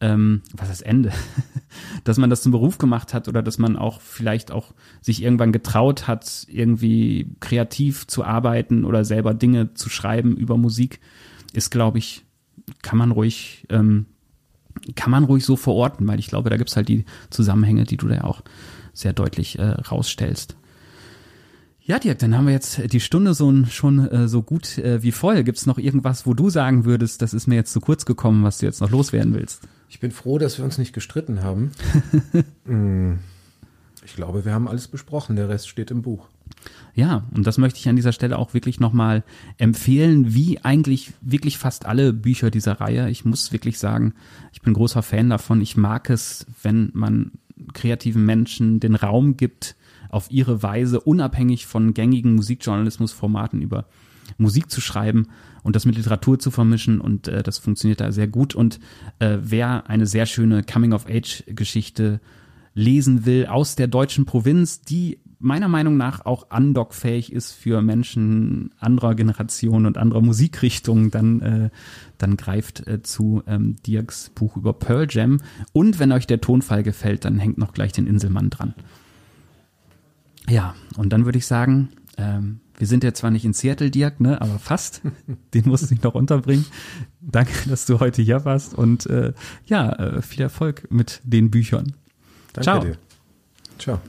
ähm, was heißt Ende, dass man das zum Beruf gemacht hat oder dass man auch vielleicht auch sich irgendwann getraut hat, irgendwie kreativ zu arbeiten oder selber Dinge zu schreiben über Musik, ist, glaube ich, kann man ruhig, ähm, kann man ruhig so verorten, weil ich glaube, da gibt's halt die Zusammenhänge, die du da auch sehr deutlich äh, rausstellst. Ja, Dirk, dann haben wir jetzt die Stunde so, schon äh, so gut äh, wie voll. Gibt es noch irgendwas, wo du sagen würdest, das ist mir jetzt zu kurz gekommen, was du jetzt noch loswerden willst? Ich bin froh, dass wir uns nicht gestritten haben. Mm, ich glaube, wir haben alles besprochen. Der Rest steht im Buch. Ja, und das möchte ich an dieser Stelle auch wirklich nochmal empfehlen, wie eigentlich wirklich fast alle Bücher dieser Reihe. Ich muss wirklich sagen, ich bin großer Fan davon. Ich mag es, wenn man kreativen Menschen den Raum gibt, auf ihre Weise unabhängig von gängigen Musikjournalismusformaten über Musik zu schreiben und das mit Literatur zu vermischen und äh, das funktioniert da sehr gut und äh, wer eine sehr schöne Coming-of-Age-Geschichte lesen will aus der deutschen Provinz, die meiner Meinung nach auch undockfähig ist für Menschen anderer Generation und anderer Musikrichtungen, dann, äh, dann greift äh, zu ähm, Dirks Buch über Pearl Jam. Und wenn euch der Tonfall gefällt, dann hängt noch gleich den Inselmann dran. Ja, und dann würde ich sagen, ähm, wir sind ja zwar nicht in Seattle, Dirk, ne, aber fast. Den musste ich noch unterbringen. Danke, dass du heute hier warst und äh, ja, äh, viel Erfolg mit den Büchern. Danke Ciao. dir. Ciao.